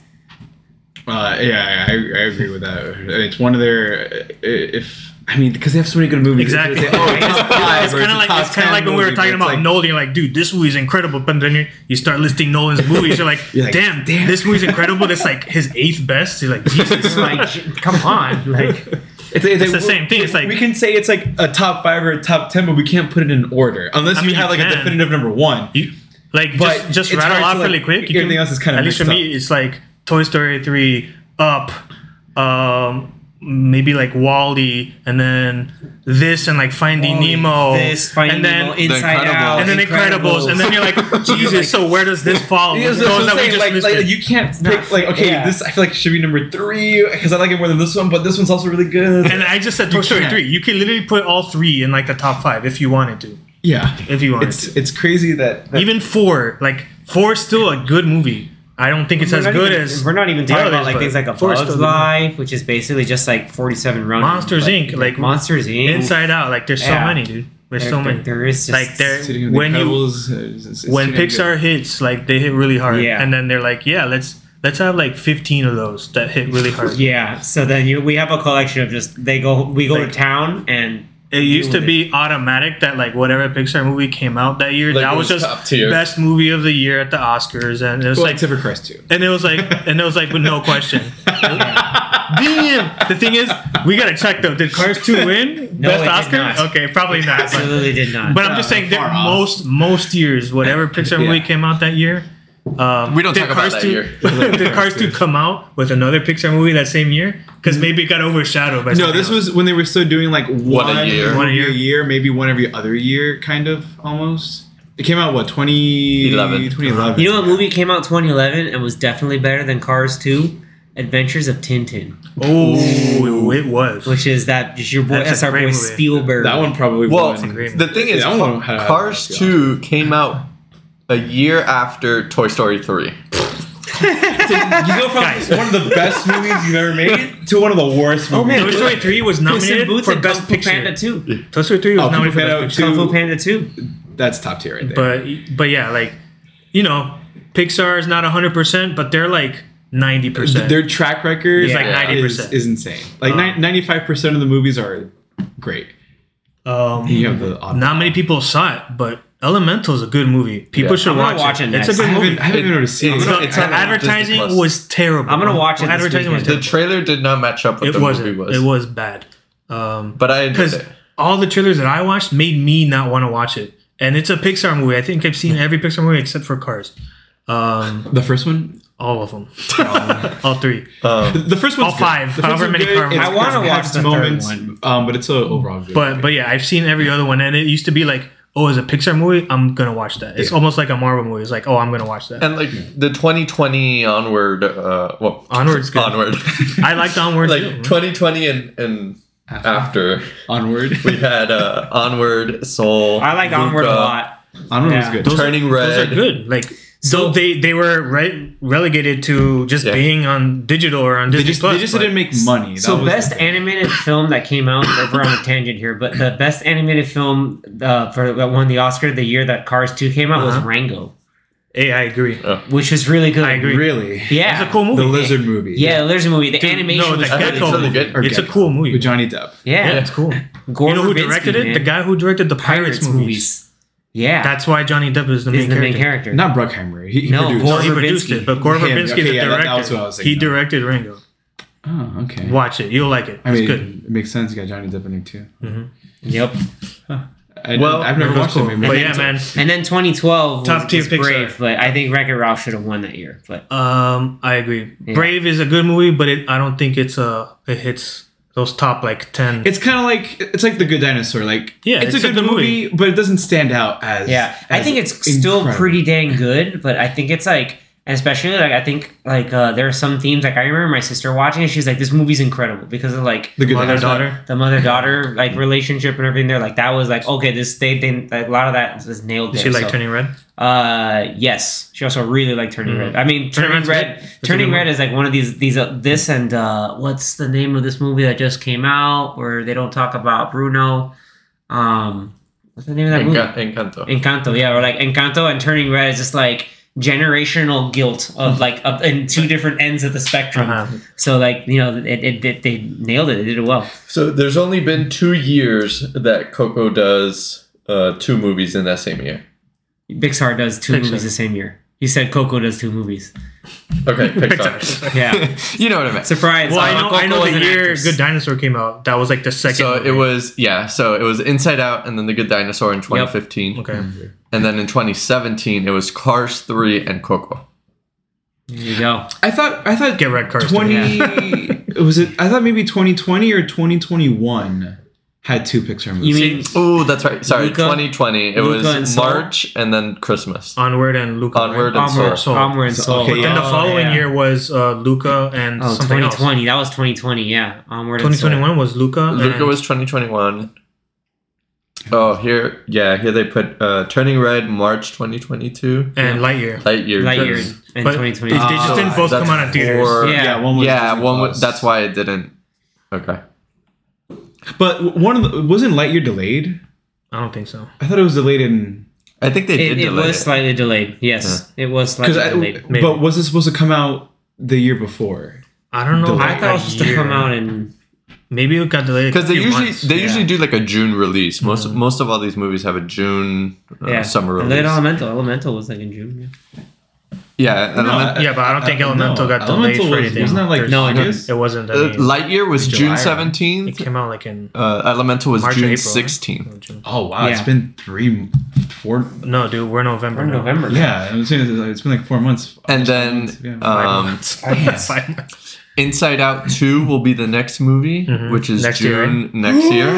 [SPEAKER 4] Uh, yeah, I, I agree with that. It's one of their if I mean because they have so many good movies.
[SPEAKER 3] Exactly.
[SPEAKER 4] Say, oh,
[SPEAKER 3] it's it's kind of like it's kind of like when we were talking about
[SPEAKER 4] like-
[SPEAKER 3] Nolan. You're like, dude, this movie's incredible. But then you, you start listing Nolan's movies. You're like,
[SPEAKER 4] You're like,
[SPEAKER 3] damn,
[SPEAKER 4] damn.
[SPEAKER 3] this movie's incredible. It's like his eighth best. You're like, Jesus.
[SPEAKER 1] like, come on, like
[SPEAKER 4] It's,
[SPEAKER 3] It's the same thing. It's like-
[SPEAKER 4] we can say it's like a top five or a top ten, but we can't put it in order unless
[SPEAKER 3] I
[SPEAKER 4] you have
[SPEAKER 3] you
[SPEAKER 4] like a definitive number one.
[SPEAKER 3] You, like
[SPEAKER 4] But
[SPEAKER 3] just just
[SPEAKER 4] it's
[SPEAKER 3] rattle off
[SPEAKER 4] like,
[SPEAKER 3] really quick. You
[SPEAKER 4] everything else is kinda
[SPEAKER 3] at least for
[SPEAKER 4] mixed
[SPEAKER 3] me, it's like Toy Story three, Up, um, maybe like WALL-E, and then this and like Finding
[SPEAKER 1] WALL-E,
[SPEAKER 3] Nemo,
[SPEAKER 1] this Finding
[SPEAKER 3] and then
[SPEAKER 1] Nemo, Inside
[SPEAKER 2] Incredibles.
[SPEAKER 1] Out,
[SPEAKER 3] and then Incredibles, and then you're like, Jesus. so where does this fall?
[SPEAKER 4] Yeah,
[SPEAKER 3] Those
[SPEAKER 4] that's what
[SPEAKER 3] that we
[SPEAKER 4] saying.
[SPEAKER 3] just
[SPEAKER 4] Like, like you can't pick like okay,
[SPEAKER 1] yeah.
[SPEAKER 4] this I feel like should be number three because I like it more than this one, but this one's also really good.
[SPEAKER 3] And I just said Toy Story 3. You can literally put all three in like the top five if you wanted to.
[SPEAKER 4] yeah,
[SPEAKER 3] If you wanted
[SPEAKER 4] it's
[SPEAKER 3] to.
[SPEAKER 4] it's crazy that, that
[SPEAKER 3] Even four, like four is still a good movie. I don't think it's
[SPEAKER 1] We're
[SPEAKER 3] as good
[SPEAKER 1] even-
[SPEAKER 3] as
[SPEAKER 1] we're not even talking about like
[SPEAKER 3] but
[SPEAKER 1] things like a
[SPEAKER 3] four is
[SPEAKER 1] Bug's
[SPEAKER 3] still good.
[SPEAKER 1] Life, which is basically just like 47 running.
[SPEAKER 3] Monsters
[SPEAKER 1] but-
[SPEAKER 3] Inc. Like
[SPEAKER 1] Monsters Inc.
[SPEAKER 3] Inside Out. Like there's so
[SPEAKER 1] Yeah.
[SPEAKER 3] many, dude. There's
[SPEAKER 1] There-
[SPEAKER 3] so
[SPEAKER 1] there-
[SPEAKER 3] many.
[SPEAKER 1] there is just
[SPEAKER 3] like there
[SPEAKER 4] Sitting in the
[SPEAKER 3] when you
[SPEAKER 4] it's- it's
[SPEAKER 3] when
[SPEAKER 4] too damn
[SPEAKER 3] Pixar hits, like they hit really hard,
[SPEAKER 1] Yeah.
[SPEAKER 3] and then they're like, yeah, let's let's have like 15 of those that hit really hard.
[SPEAKER 1] Yeah, so then you we have a collection of just they go we go
[SPEAKER 3] Like-
[SPEAKER 1] to town and
[SPEAKER 3] It used to be automatic that like whatever Pixar movie came out that year,
[SPEAKER 4] Like,
[SPEAKER 3] that was
[SPEAKER 4] was
[SPEAKER 3] just
[SPEAKER 4] top tier.
[SPEAKER 3] best movie of the year at the Oscars, and it was
[SPEAKER 4] Well,
[SPEAKER 3] like
[SPEAKER 4] except for Crest too.
[SPEAKER 3] and it was like and it was like with no question Damn. The thing is, we gotta check though. Did Cars Two win
[SPEAKER 1] No,
[SPEAKER 3] best Oscar? Okay, probably not. But,
[SPEAKER 1] Absolutely did not.
[SPEAKER 3] but I'm just uh, saying that
[SPEAKER 4] off.
[SPEAKER 3] most most years, whatever Pixar movie came out that year. Um,
[SPEAKER 2] We don't
[SPEAKER 3] did
[SPEAKER 2] talk about
[SPEAKER 3] Cars
[SPEAKER 2] that
[SPEAKER 3] 2,
[SPEAKER 2] year.
[SPEAKER 3] did Cars 2 come out with another Pixar movie that same year? Because maybe it got overshadowed by
[SPEAKER 4] No, this
[SPEAKER 3] else.
[SPEAKER 4] was when they were still doing like one,
[SPEAKER 2] a year.
[SPEAKER 4] one
[SPEAKER 3] One a
[SPEAKER 4] a
[SPEAKER 3] year.
[SPEAKER 4] year. maybe one every other year, kind of almost. It came out what 20,
[SPEAKER 2] 11.
[SPEAKER 4] 2011.
[SPEAKER 1] you know what movie came out 2011 and was definitely better than Cars 2? Adventures of Tintin,
[SPEAKER 3] Oh, it was.
[SPEAKER 1] which is that just your boy.
[SPEAKER 3] That's
[SPEAKER 1] That's, our boy
[SPEAKER 3] movie.
[SPEAKER 1] Spielberg.
[SPEAKER 4] That one probably
[SPEAKER 2] Well,
[SPEAKER 4] won.
[SPEAKER 2] the thing is,
[SPEAKER 4] Yeah, I
[SPEAKER 2] Ca-
[SPEAKER 4] won't have-
[SPEAKER 2] Cars 2 came out a year after Toy Story 3.
[SPEAKER 4] you go from
[SPEAKER 3] Guys.
[SPEAKER 4] one of the best movies you've ever made to one of the worst movies.
[SPEAKER 1] Oh,
[SPEAKER 4] movies.
[SPEAKER 1] man.
[SPEAKER 3] Toy Story 3 was
[SPEAKER 1] Puss in
[SPEAKER 3] nominated
[SPEAKER 1] Boots
[SPEAKER 3] for
[SPEAKER 1] and
[SPEAKER 3] Best
[SPEAKER 1] Kung Fu
[SPEAKER 3] Picture.
[SPEAKER 1] Panda 2.
[SPEAKER 3] Toy Story 3 was
[SPEAKER 4] Oh, Kung
[SPEAKER 3] nominated
[SPEAKER 4] Fu
[SPEAKER 3] for
[SPEAKER 4] Panda
[SPEAKER 3] Best Picture.
[SPEAKER 1] Kung Fu
[SPEAKER 4] Two.
[SPEAKER 1] Panda 2.
[SPEAKER 4] That's top tier right there.
[SPEAKER 3] But but yeah, like you know, Pixar is not 100%, but they're like 90%.
[SPEAKER 4] their track record
[SPEAKER 3] It's
[SPEAKER 1] like
[SPEAKER 4] is,
[SPEAKER 3] 90%.
[SPEAKER 4] is insane. Like
[SPEAKER 3] Um,
[SPEAKER 4] ninety-five percent of the movies are great.
[SPEAKER 3] um,
[SPEAKER 4] You have the
[SPEAKER 3] not many people saw it, but Elemental is a good movie. People
[SPEAKER 2] Yeah.
[SPEAKER 3] should
[SPEAKER 1] I'm
[SPEAKER 3] watch,
[SPEAKER 1] watch
[SPEAKER 3] it.
[SPEAKER 1] it
[SPEAKER 3] It's
[SPEAKER 1] next.
[SPEAKER 3] a
[SPEAKER 4] I
[SPEAKER 3] good movie.
[SPEAKER 4] I haven't been able to
[SPEAKER 2] It's
[SPEAKER 4] it.
[SPEAKER 3] The,
[SPEAKER 2] it's
[SPEAKER 3] the
[SPEAKER 2] on
[SPEAKER 3] advertising was terrible.
[SPEAKER 1] I'm gonna watch it
[SPEAKER 3] The advertising was
[SPEAKER 1] weekend.
[SPEAKER 2] The trailer did not match up with
[SPEAKER 3] It
[SPEAKER 2] the
[SPEAKER 3] wasn't.
[SPEAKER 2] movie was.
[SPEAKER 3] It was bad. Um,
[SPEAKER 2] But I
[SPEAKER 3] because all the trailers that I watched made me not want to watch it. And it's a Pixar movie. I think I've seen every Pixar movie except for Cars. Um,
[SPEAKER 4] The first one,
[SPEAKER 3] all of them, all three.
[SPEAKER 2] Um,
[SPEAKER 4] the first one's
[SPEAKER 3] All five,
[SPEAKER 4] The
[SPEAKER 3] however many
[SPEAKER 4] good.
[SPEAKER 3] car
[SPEAKER 4] It's-
[SPEAKER 1] I wanna watch
[SPEAKER 4] has
[SPEAKER 1] the third
[SPEAKER 4] moments,
[SPEAKER 1] one.
[SPEAKER 4] um, but it's a overall good.
[SPEAKER 3] But but yeah, I've seen every other one, and it used to be like, oh, as a Pixar movie, I'm gonna watch that. It's
[SPEAKER 4] Yeah.
[SPEAKER 3] almost like a Marvel movie. It's like, oh, I'm gonna watch that.
[SPEAKER 2] and like the 2020 onward, uh, well,
[SPEAKER 3] Onward's good.
[SPEAKER 2] onward,
[SPEAKER 3] I liked Onward.
[SPEAKER 2] like
[SPEAKER 3] too.
[SPEAKER 2] 2020 and and after
[SPEAKER 4] Onward,
[SPEAKER 2] we had uh, onward, Soul.
[SPEAKER 1] I like Onward a lot.
[SPEAKER 4] Onward
[SPEAKER 1] Yeah.
[SPEAKER 4] was good.
[SPEAKER 3] Those are-
[SPEAKER 2] Turning
[SPEAKER 3] Those
[SPEAKER 2] Red.
[SPEAKER 3] are good. Like
[SPEAKER 1] So-
[SPEAKER 3] so they they were re- relegated to just
[SPEAKER 2] Yeah.
[SPEAKER 3] being on digital or on
[SPEAKER 4] They
[SPEAKER 3] Disney
[SPEAKER 4] just,
[SPEAKER 3] Plus.
[SPEAKER 4] they just didn't make money. That
[SPEAKER 1] So
[SPEAKER 4] was
[SPEAKER 1] best
[SPEAKER 4] the
[SPEAKER 1] animated film that came out. like, We're on a tangent here, but the best animated film uh, for that won the Oscar the year that Cars Two came out was
[SPEAKER 3] Uh-huh.
[SPEAKER 1] Rango,
[SPEAKER 3] Hey, I agree.
[SPEAKER 1] which was really good.
[SPEAKER 3] I agree.
[SPEAKER 4] Really,
[SPEAKER 1] Yeah,
[SPEAKER 3] It's a cool movie.
[SPEAKER 4] the lizard movie.
[SPEAKER 1] Yeah, the Lizard movie. The
[SPEAKER 3] Dude,
[SPEAKER 1] animation
[SPEAKER 3] no, the
[SPEAKER 1] was
[SPEAKER 2] I heard
[SPEAKER 1] good.
[SPEAKER 2] it's
[SPEAKER 3] Gecko
[SPEAKER 2] really
[SPEAKER 3] movie.
[SPEAKER 2] good.
[SPEAKER 4] Or
[SPEAKER 3] It's a cool movie.
[SPEAKER 4] with Johnny Depp.
[SPEAKER 1] Yeah,
[SPEAKER 3] Yeah, it's cool.
[SPEAKER 1] Gore
[SPEAKER 3] you know who
[SPEAKER 1] Verbinski,
[SPEAKER 3] directed it?
[SPEAKER 1] man.
[SPEAKER 3] The guy who directed the Pirates,
[SPEAKER 1] Pirates
[SPEAKER 3] movies.
[SPEAKER 1] movies. Yeah,
[SPEAKER 3] That's why Johnny Depp is the
[SPEAKER 1] is
[SPEAKER 3] main
[SPEAKER 1] the
[SPEAKER 3] character.
[SPEAKER 1] main character.
[SPEAKER 4] Not Bruckheimer. He, he
[SPEAKER 1] No,
[SPEAKER 4] produced.
[SPEAKER 3] Well,
[SPEAKER 1] Gore
[SPEAKER 3] he produced
[SPEAKER 1] Verbinski.
[SPEAKER 3] it, but Gore
[SPEAKER 4] Him.
[SPEAKER 3] Verbinski,
[SPEAKER 4] Okay,
[SPEAKER 3] the
[SPEAKER 4] yeah,
[SPEAKER 3] director,
[SPEAKER 4] that was what I was
[SPEAKER 3] he
[SPEAKER 4] thinking
[SPEAKER 3] directed Rango.
[SPEAKER 4] Oh, okay.
[SPEAKER 3] Watch it. You'll like it.
[SPEAKER 4] I
[SPEAKER 3] It's
[SPEAKER 4] mean,
[SPEAKER 3] good.
[SPEAKER 4] it makes sense. You got Johnny Depp in there too.
[SPEAKER 1] Yep.
[SPEAKER 4] I,
[SPEAKER 2] Well,
[SPEAKER 4] I've never watched
[SPEAKER 3] cool.
[SPEAKER 4] that movie.
[SPEAKER 3] But
[SPEAKER 1] And
[SPEAKER 3] yeah,
[SPEAKER 1] then-
[SPEAKER 3] man.
[SPEAKER 1] And then 2012
[SPEAKER 3] Top
[SPEAKER 1] was,
[SPEAKER 3] tier
[SPEAKER 1] was
[SPEAKER 3] Pixar.
[SPEAKER 1] Brave, but I think Wreck-It Ralph should have won that year. But
[SPEAKER 3] Um, I agree.
[SPEAKER 1] Yeah.
[SPEAKER 3] Brave is a good movie, but it, I don't think it's a it hits those top like ten.
[SPEAKER 4] It's kind of like it's like the Good Dinosaur. Like
[SPEAKER 3] Yeah,
[SPEAKER 4] it's,
[SPEAKER 3] it's
[SPEAKER 4] a
[SPEAKER 3] a
[SPEAKER 4] good
[SPEAKER 3] good
[SPEAKER 4] movie, but it doesn't stand out as
[SPEAKER 1] yeah, I think it's still pretty dang good. But I think it's like, especially like I think like uh, there are some themes like I remember my sister watching it. She's like, "This movie's incredible" because of like
[SPEAKER 4] The
[SPEAKER 3] Mother daughter.
[SPEAKER 1] the mother daughter like relationship and everything. There, like that was like okay, this they, they like, a lot of that was nailed.
[SPEAKER 3] Did
[SPEAKER 1] There,
[SPEAKER 3] she like
[SPEAKER 1] so.
[SPEAKER 3] turning red?
[SPEAKER 1] Uh, yes. She also really liked Turning
[SPEAKER 3] Mhm.
[SPEAKER 1] Red. I mean,
[SPEAKER 3] Turning
[SPEAKER 1] Turning Red.
[SPEAKER 3] good.
[SPEAKER 1] Turning Red is like one of these these uh, this and uh, what's the name of this movie that just came out where they don't talk about Bruno? Um, what's the name of that movie?
[SPEAKER 2] Enca- Encanto.
[SPEAKER 1] Encanto. Yeah, or like Encanto and Turning Red is just like generational guilt of like of, in two different ends of the spectrum.
[SPEAKER 3] Uh-huh.
[SPEAKER 1] So like you know it, it, it they nailed it. They did it well.
[SPEAKER 2] So there's only been two years that Coco does uh, two movies in that same year.
[SPEAKER 1] Pixar does two
[SPEAKER 3] Pixar.
[SPEAKER 1] movies the same year. He said Coco does two movies.
[SPEAKER 2] Okay, Pixar.
[SPEAKER 1] Yeah,
[SPEAKER 2] you know what I meant.
[SPEAKER 1] surprise.
[SPEAKER 3] Well, I
[SPEAKER 1] uh,
[SPEAKER 3] know.
[SPEAKER 1] Coco
[SPEAKER 3] I know the year
[SPEAKER 1] actress.
[SPEAKER 3] Good Dinosaur came out. That was like the second.
[SPEAKER 2] So
[SPEAKER 3] movie.
[SPEAKER 2] it was yeah. So it was Inside Out, and then The Good Dinosaur in 2015,
[SPEAKER 3] okay.
[SPEAKER 2] and then in 2017 it was Cars 3 and Coco.
[SPEAKER 1] There you go.
[SPEAKER 4] I thought I thought
[SPEAKER 3] Get red cars.
[SPEAKER 4] twenty was it? I thought maybe twenty twenty or twenty twenty one had two Pixar movies.
[SPEAKER 1] You mean
[SPEAKER 2] Oh, that's right. Sorry,
[SPEAKER 1] Luca?
[SPEAKER 2] 2020. It
[SPEAKER 1] Luca
[SPEAKER 2] was
[SPEAKER 1] Soul?
[SPEAKER 2] March and then Christmas.
[SPEAKER 3] Onward and Luca.
[SPEAKER 2] Onward
[SPEAKER 3] right?
[SPEAKER 2] and
[SPEAKER 1] Onward,
[SPEAKER 2] Soul.
[SPEAKER 1] Onward and
[SPEAKER 4] So-
[SPEAKER 1] Soul.
[SPEAKER 4] okay,
[SPEAKER 3] But then the
[SPEAKER 1] Oh,
[SPEAKER 3] following
[SPEAKER 1] yeah.
[SPEAKER 3] year was uh, Luca and
[SPEAKER 1] Oh,
[SPEAKER 3] something else.
[SPEAKER 1] 2020. That was 2020. Yeah, Onward and Soul.
[SPEAKER 3] 2021 was Luca.
[SPEAKER 2] Luca
[SPEAKER 3] and-
[SPEAKER 2] was 2021. Oh, here, yeah, here they put uh, Turning Red, March 2022.
[SPEAKER 3] and Lightyear.
[SPEAKER 2] Lightyear.
[SPEAKER 1] Lightyear
[SPEAKER 2] just-
[SPEAKER 1] in 2020.
[SPEAKER 3] they, they just
[SPEAKER 2] Oh,
[SPEAKER 3] didn't both
[SPEAKER 2] that's
[SPEAKER 3] come out in theaters.
[SPEAKER 2] for-
[SPEAKER 1] Yeah.
[SPEAKER 4] yeah, one was
[SPEAKER 2] yeah, one. Was, that's why it didn't. Okay.
[SPEAKER 4] But one of the wasn't Lightyear delayed.
[SPEAKER 3] I don't think so.
[SPEAKER 4] I thought it was delayed in
[SPEAKER 2] I think they
[SPEAKER 1] it,
[SPEAKER 2] did
[SPEAKER 1] it
[SPEAKER 2] delay
[SPEAKER 1] was
[SPEAKER 2] it.
[SPEAKER 1] slightly delayed. Yes, it was
[SPEAKER 4] because
[SPEAKER 1] slightly delayed.
[SPEAKER 3] Maybe.
[SPEAKER 4] but was it supposed to come out the year before?
[SPEAKER 3] I don't know.
[SPEAKER 4] Delayed.
[SPEAKER 1] I thought it was supposed to come out in.
[SPEAKER 3] Maybe it got delayed
[SPEAKER 2] Because they usually
[SPEAKER 3] months.
[SPEAKER 2] they
[SPEAKER 1] yeah.
[SPEAKER 2] usually do like a June release. Most most of all these movies have a June uh,
[SPEAKER 1] Yeah,
[SPEAKER 2] summer release.
[SPEAKER 1] then Elemental. Elemental was like in June. Yeah.
[SPEAKER 2] Yeah, Element-
[SPEAKER 3] Yeah, but I don't think
[SPEAKER 4] Uh,
[SPEAKER 3] Elemental
[SPEAKER 4] no,
[SPEAKER 3] got delayed
[SPEAKER 4] Elemental
[SPEAKER 3] for
[SPEAKER 4] was-
[SPEAKER 3] anything.
[SPEAKER 4] Wasn't that like
[SPEAKER 3] There's-
[SPEAKER 1] No, it
[SPEAKER 4] August?
[SPEAKER 3] It wasn't. I
[SPEAKER 2] uh, Lightyear was June
[SPEAKER 4] right?
[SPEAKER 3] it came out like in
[SPEAKER 2] Uh, Elemental was
[SPEAKER 3] March,
[SPEAKER 2] June
[SPEAKER 3] April, right?
[SPEAKER 2] sixteenth.
[SPEAKER 4] Oh wow, it's been three, four.
[SPEAKER 3] No, dude, we're November.
[SPEAKER 1] Or
[SPEAKER 3] now.
[SPEAKER 1] November.
[SPEAKER 4] Yeah, I'm saying it's, it's been like four months.
[SPEAKER 2] And then
[SPEAKER 4] months, yeah.
[SPEAKER 3] Five
[SPEAKER 2] um,
[SPEAKER 3] months. Five months.
[SPEAKER 2] Inside Out two will be the next movie, which is
[SPEAKER 3] Next year,
[SPEAKER 2] June next year.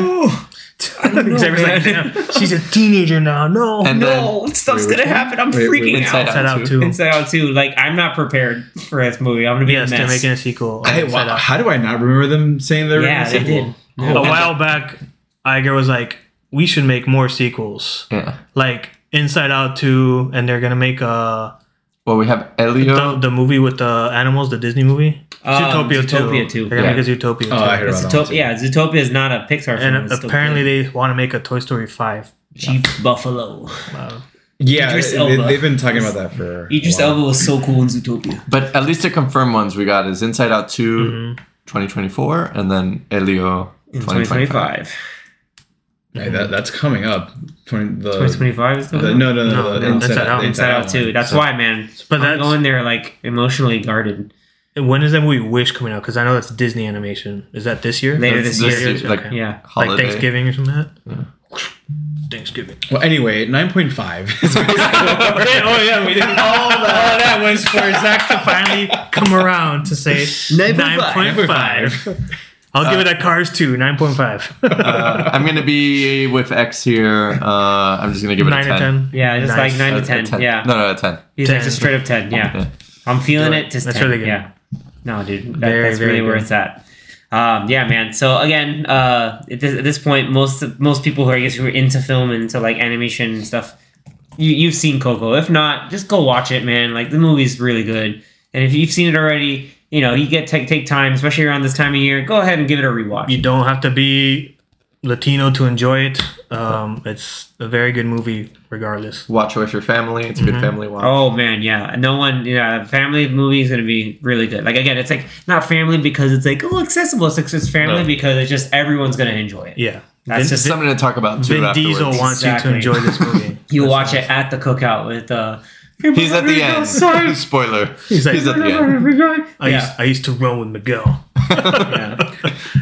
[SPEAKER 3] Xavier's like,
[SPEAKER 1] man.
[SPEAKER 3] "Damn, she's a teenager now. No.
[SPEAKER 2] And then
[SPEAKER 1] No, stuff's
[SPEAKER 4] Wait,
[SPEAKER 1] gonna happen. I'm
[SPEAKER 4] Wait, wait,
[SPEAKER 1] freaking
[SPEAKER 2] Inside
[SPEAKER 1] out.
[SPEAKER 3] Inside
[SPEAKER 2] Out
[SPEAKER 3] Out
[SPEAKER 2] two.
[SPEAKER 3] too.
[SPEAKER 1] Inside Out too. Like I'm not prepared for this movie. I'm gonna be
[SPEAKER 3] Yes,
[SPEAKER 1] a
[SPEAKER 3] they're making a sequel. of
[SPEAKER 4] Hey, wow, how do I not remember them saying they're
[SPEAKER 1] yeah,
[SPEAKER 4] making a
[SPEAKER 1] they
[SPEAKER 4] sequel?
[SPEAKER 1] did.
[SPEAKER 3] a while back, Iger was like, "We should make more sequels,
[SPEAKER 2] Yeah.
[SPEAKER 3] like Inside Out 2, and they're gonna make a
[SPEAKER 2] Well, we have Elio.
[SPEAKER 3] the, the movie with the animals, the Disney movie,
[SPEAKER 1] Um,
[SPEAKER 3] Zootopia 2.
[SPEAKER 1] Zootopia 2,
[SPEAKER 3] They're gonna
[SPEAKER 2] yeah.
[SPEAKER 3] make a Zootopia 2.
[SPEAKER 4] Oh, I heard
[SPEAKER 1] It's
[SPEAKER 4] about that. one,
[SPEAKER 1] Zootopia,
[SPEAKER 4] too.
[SPEAKER 1] yeah, Zootopia is not a Pixar film.
[SPEAKER 3] and
[SPEAKER 1] it's
[SPEAKER 3] apparently they want to make a Toy Story 5.
[SPEAKER 1] Chief Buffalo. Wow.
[SPEAKER 4] Yeah,
[SPEAKER 1] Idris
[SPEAKER 4] they,
[SPEAKER 1] Elba.
[SPEAKER 4] they've been talking about that for. a
[SPEAKER 1] Idris. Elba was so cool in Zootopia.
[SPEAKER 2] But at least the confirmed ones we got is Inside Out 2
[SPEAKER 3] Mm-hmm.
[SPEAKER 2] 2024 and then Elio
[SPEAKER 1] In
[SPEAKER 2] 2025.
[SPEAKER 1] 2025.
[SPEAKER 4] Hey, that, that's coming up. 20, the,
[SPEAKER 1] 2025 is
[SPEAKER 4] the-
[SPEAKER 1] coming.
[SPEAKER 4] no, no, no,
[SPEAKER 3] No,
[SPEAKER 4] the
[SPEAKER 3] no,
[SPEAKER 4] Inside,
[SPEAKER 3] Inside Out.
[SPEAKER 4] the
[SPEAKER 1] Inside Out too. That's
[SPEAKER 4] So-
[SPEAKER 1] why, man.
[SPEAKER 3] But
[SPEAKER 1] But I'm
[SPEAKER 3] that's-
[SPEAKER 1] going there like emotionally guarded.
[SPEAKER 3] When is that movie Wish coming out? Because I know that's Disney animation. Is that this year?
[SPEAKER 1] Later
[SPEAKER 2] That's
[SPEAKER 1] this year.
[SPEAKER 2] year, like
[SPEAKER 3] Okay.
[SPEAKER 1] Yeah.
[SPEAKER 3] Like. Thanksgiving or something like that? Thanksgiving.
[SPEAKER 4] Well, anyway, 9.5.
[SPEAKER 3] oh yeah, we did all that. All that was for Zach to finally come around to say 9.5. I'll give it a Cars 2, 9.5.
[SPEAKER 2] Uh, I'm going to be with X here. Uh, I'm just going to give it
[SPEAKER 3] 9
[SPEAKER 2] a 10.
[SPEAKER 3] to 10.
[SPEAKER 1] Yeah, just
[SPEAKER 3] Nice.
[SPEAKER 1] like 9
[SPEAKER 2] A-
[SPEAKER 1] to 10.
[SPEAKER 2] 10.
[SPEAKER 1] Yeah.
[SPEAKER 2] No, no, a 10.
[SPEAKER 1] He's like
[SPEAKER 3] 10.
[SPEAKER 1] just straight up 10. Yeah.
[SPEAKER 2] Yeah.
[SPEAKER 1] I'm feeling it. Just
[SPEAKER 3] That's
[SPEAKER 1] 10.
[SPEAKER 3] really good.
[SPEAKER 1] Yeah. No, dude. That,
[SPEAKER 3] Very,
[SPEAKER 1] that's
[SPEAKER 3] very
[SPEAKER 1] really where
[SPEAKER 3] good.
[SPEAKER 1] it's at. Um, yeah, man. So again, uh, at, this, at this point, most most people who are, I guess who are into film and into like animation and stuff, you you've seen Coco. If not, just go watch it, man. Like the movie's really good. And if you've seen it already, you know you get take take time, especially around this time of year. Go ahead and give it a rewatch.
[SPEAKER 3] You don't have to be Latino to enjoy it. Um, it's a very good movie, regardless.
[SPEAKER 2] Watch it with your family. It's a
[SPEAKER 3] Mm-hmm.
[SPEAKER 2] good family watch.
[SPEAKER 1] Oh man, yeah. No one, yeah. Family movie is gonna be really good. Like again, it's like not family because it's like oh accessible. It's, it's family
[SPEAKER 2] No.
[SPEAKER 1] because it's just everyone's gonna enjoy it.
[SPEAKER 3] Yeah.
[SPEAKER 1] That's
[SPEAKER 3] Vin,
[SPEAKER 1] just
[SPEAKER 2] Something to talk about too
[SPEAKER 3] Vin
[SPEAKER 2] afterwards.
[SPEAKER 3] Diesel wants
[SPEAKER 1] Exactly.
[SPEAKER 3] you to enjoy this movie.
[SPEAKER 1] You
[SPEAKER 3] That's
[SPEAKER 1] watch
[SPEAKER 3] nice.
[SPEAKER 1] it at the cookout with uh.
[SPEAKER 2] He's at the end. Spoiler.
[SPEAKER 3] He's like,
[SPEAKER 2] He's at the end.
[SPEAKER 3] I,
[SPEAKER 1] Yeah.
[SPEAKER 3] used, I used to run with Miguel.
[SPEAKER 1] Yeah,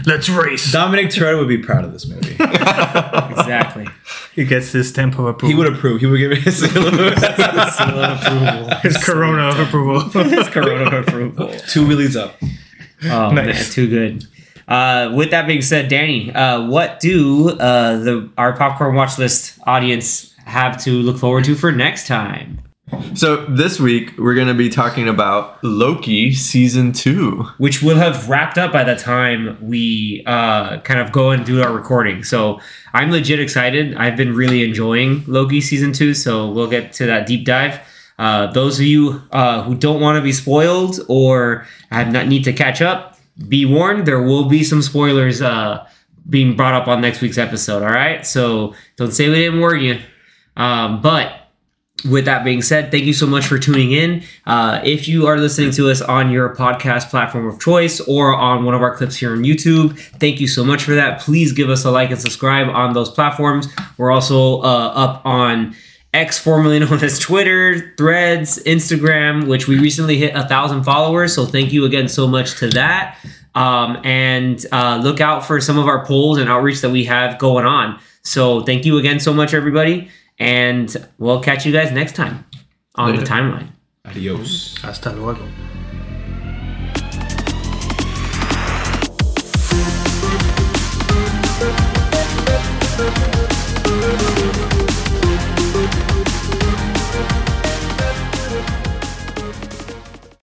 [SPEAKER 3] Let's race.
[SPEAKER 4] Dominic Toretto would be proud of this movie.
[SPEAKER 1] exactly.
[SPEAKER 3] He gets his stamp of approval.
[SPEAKER 4] he would approve. He would give it his seal of
[SPEAKER 1] approval.
[SPEAKER 3] his Corona approval.
[SPEAKER 1] His Corona approval.
[SPEAKER 4] Two wheelies up.
[SPEAKER 1] Oh man, too good. Uh, with that being said, Danny, uh, what do uh, the our popcorn watch list audience have to look forward to for next time?
[SPEAKER 2] So this week we're going to be talking about Loki season two.
[SPEAKER 1] which will have wrapped up by the time we uh, kind of go and do our recording. So I'm legit excited. I've been really enjoying Loki season two, so we'll get to that deep dive. Uh, those of you uh, who don't want to be spoiled or have not need to catch up, be warned. There will be some spoilers uh, being brought up on next week's episode. All right, so don't say we didn't warn you. Um, but with that being said, thank you so much for tuning in. Uh, if you are listening to us on your podcast platform of choice or on one of our clips here on YouTube, thank you so much for that. Please give us a like and subscribe on those platforms. We're also uh, up on X, formerly known as Twitter, Threads, Instagram, which we recently hit a thousand followers. So thank you again so much to that. Um, and uh, look out for some of our polls and outreach that we have going on. So thank you again so much, everybody. And we'll catch you guys next time on the timeline.
[SPEAKER 4] Adios.
[SPEAKER 3] Hasta luego.
[SPEAKER 5] Thank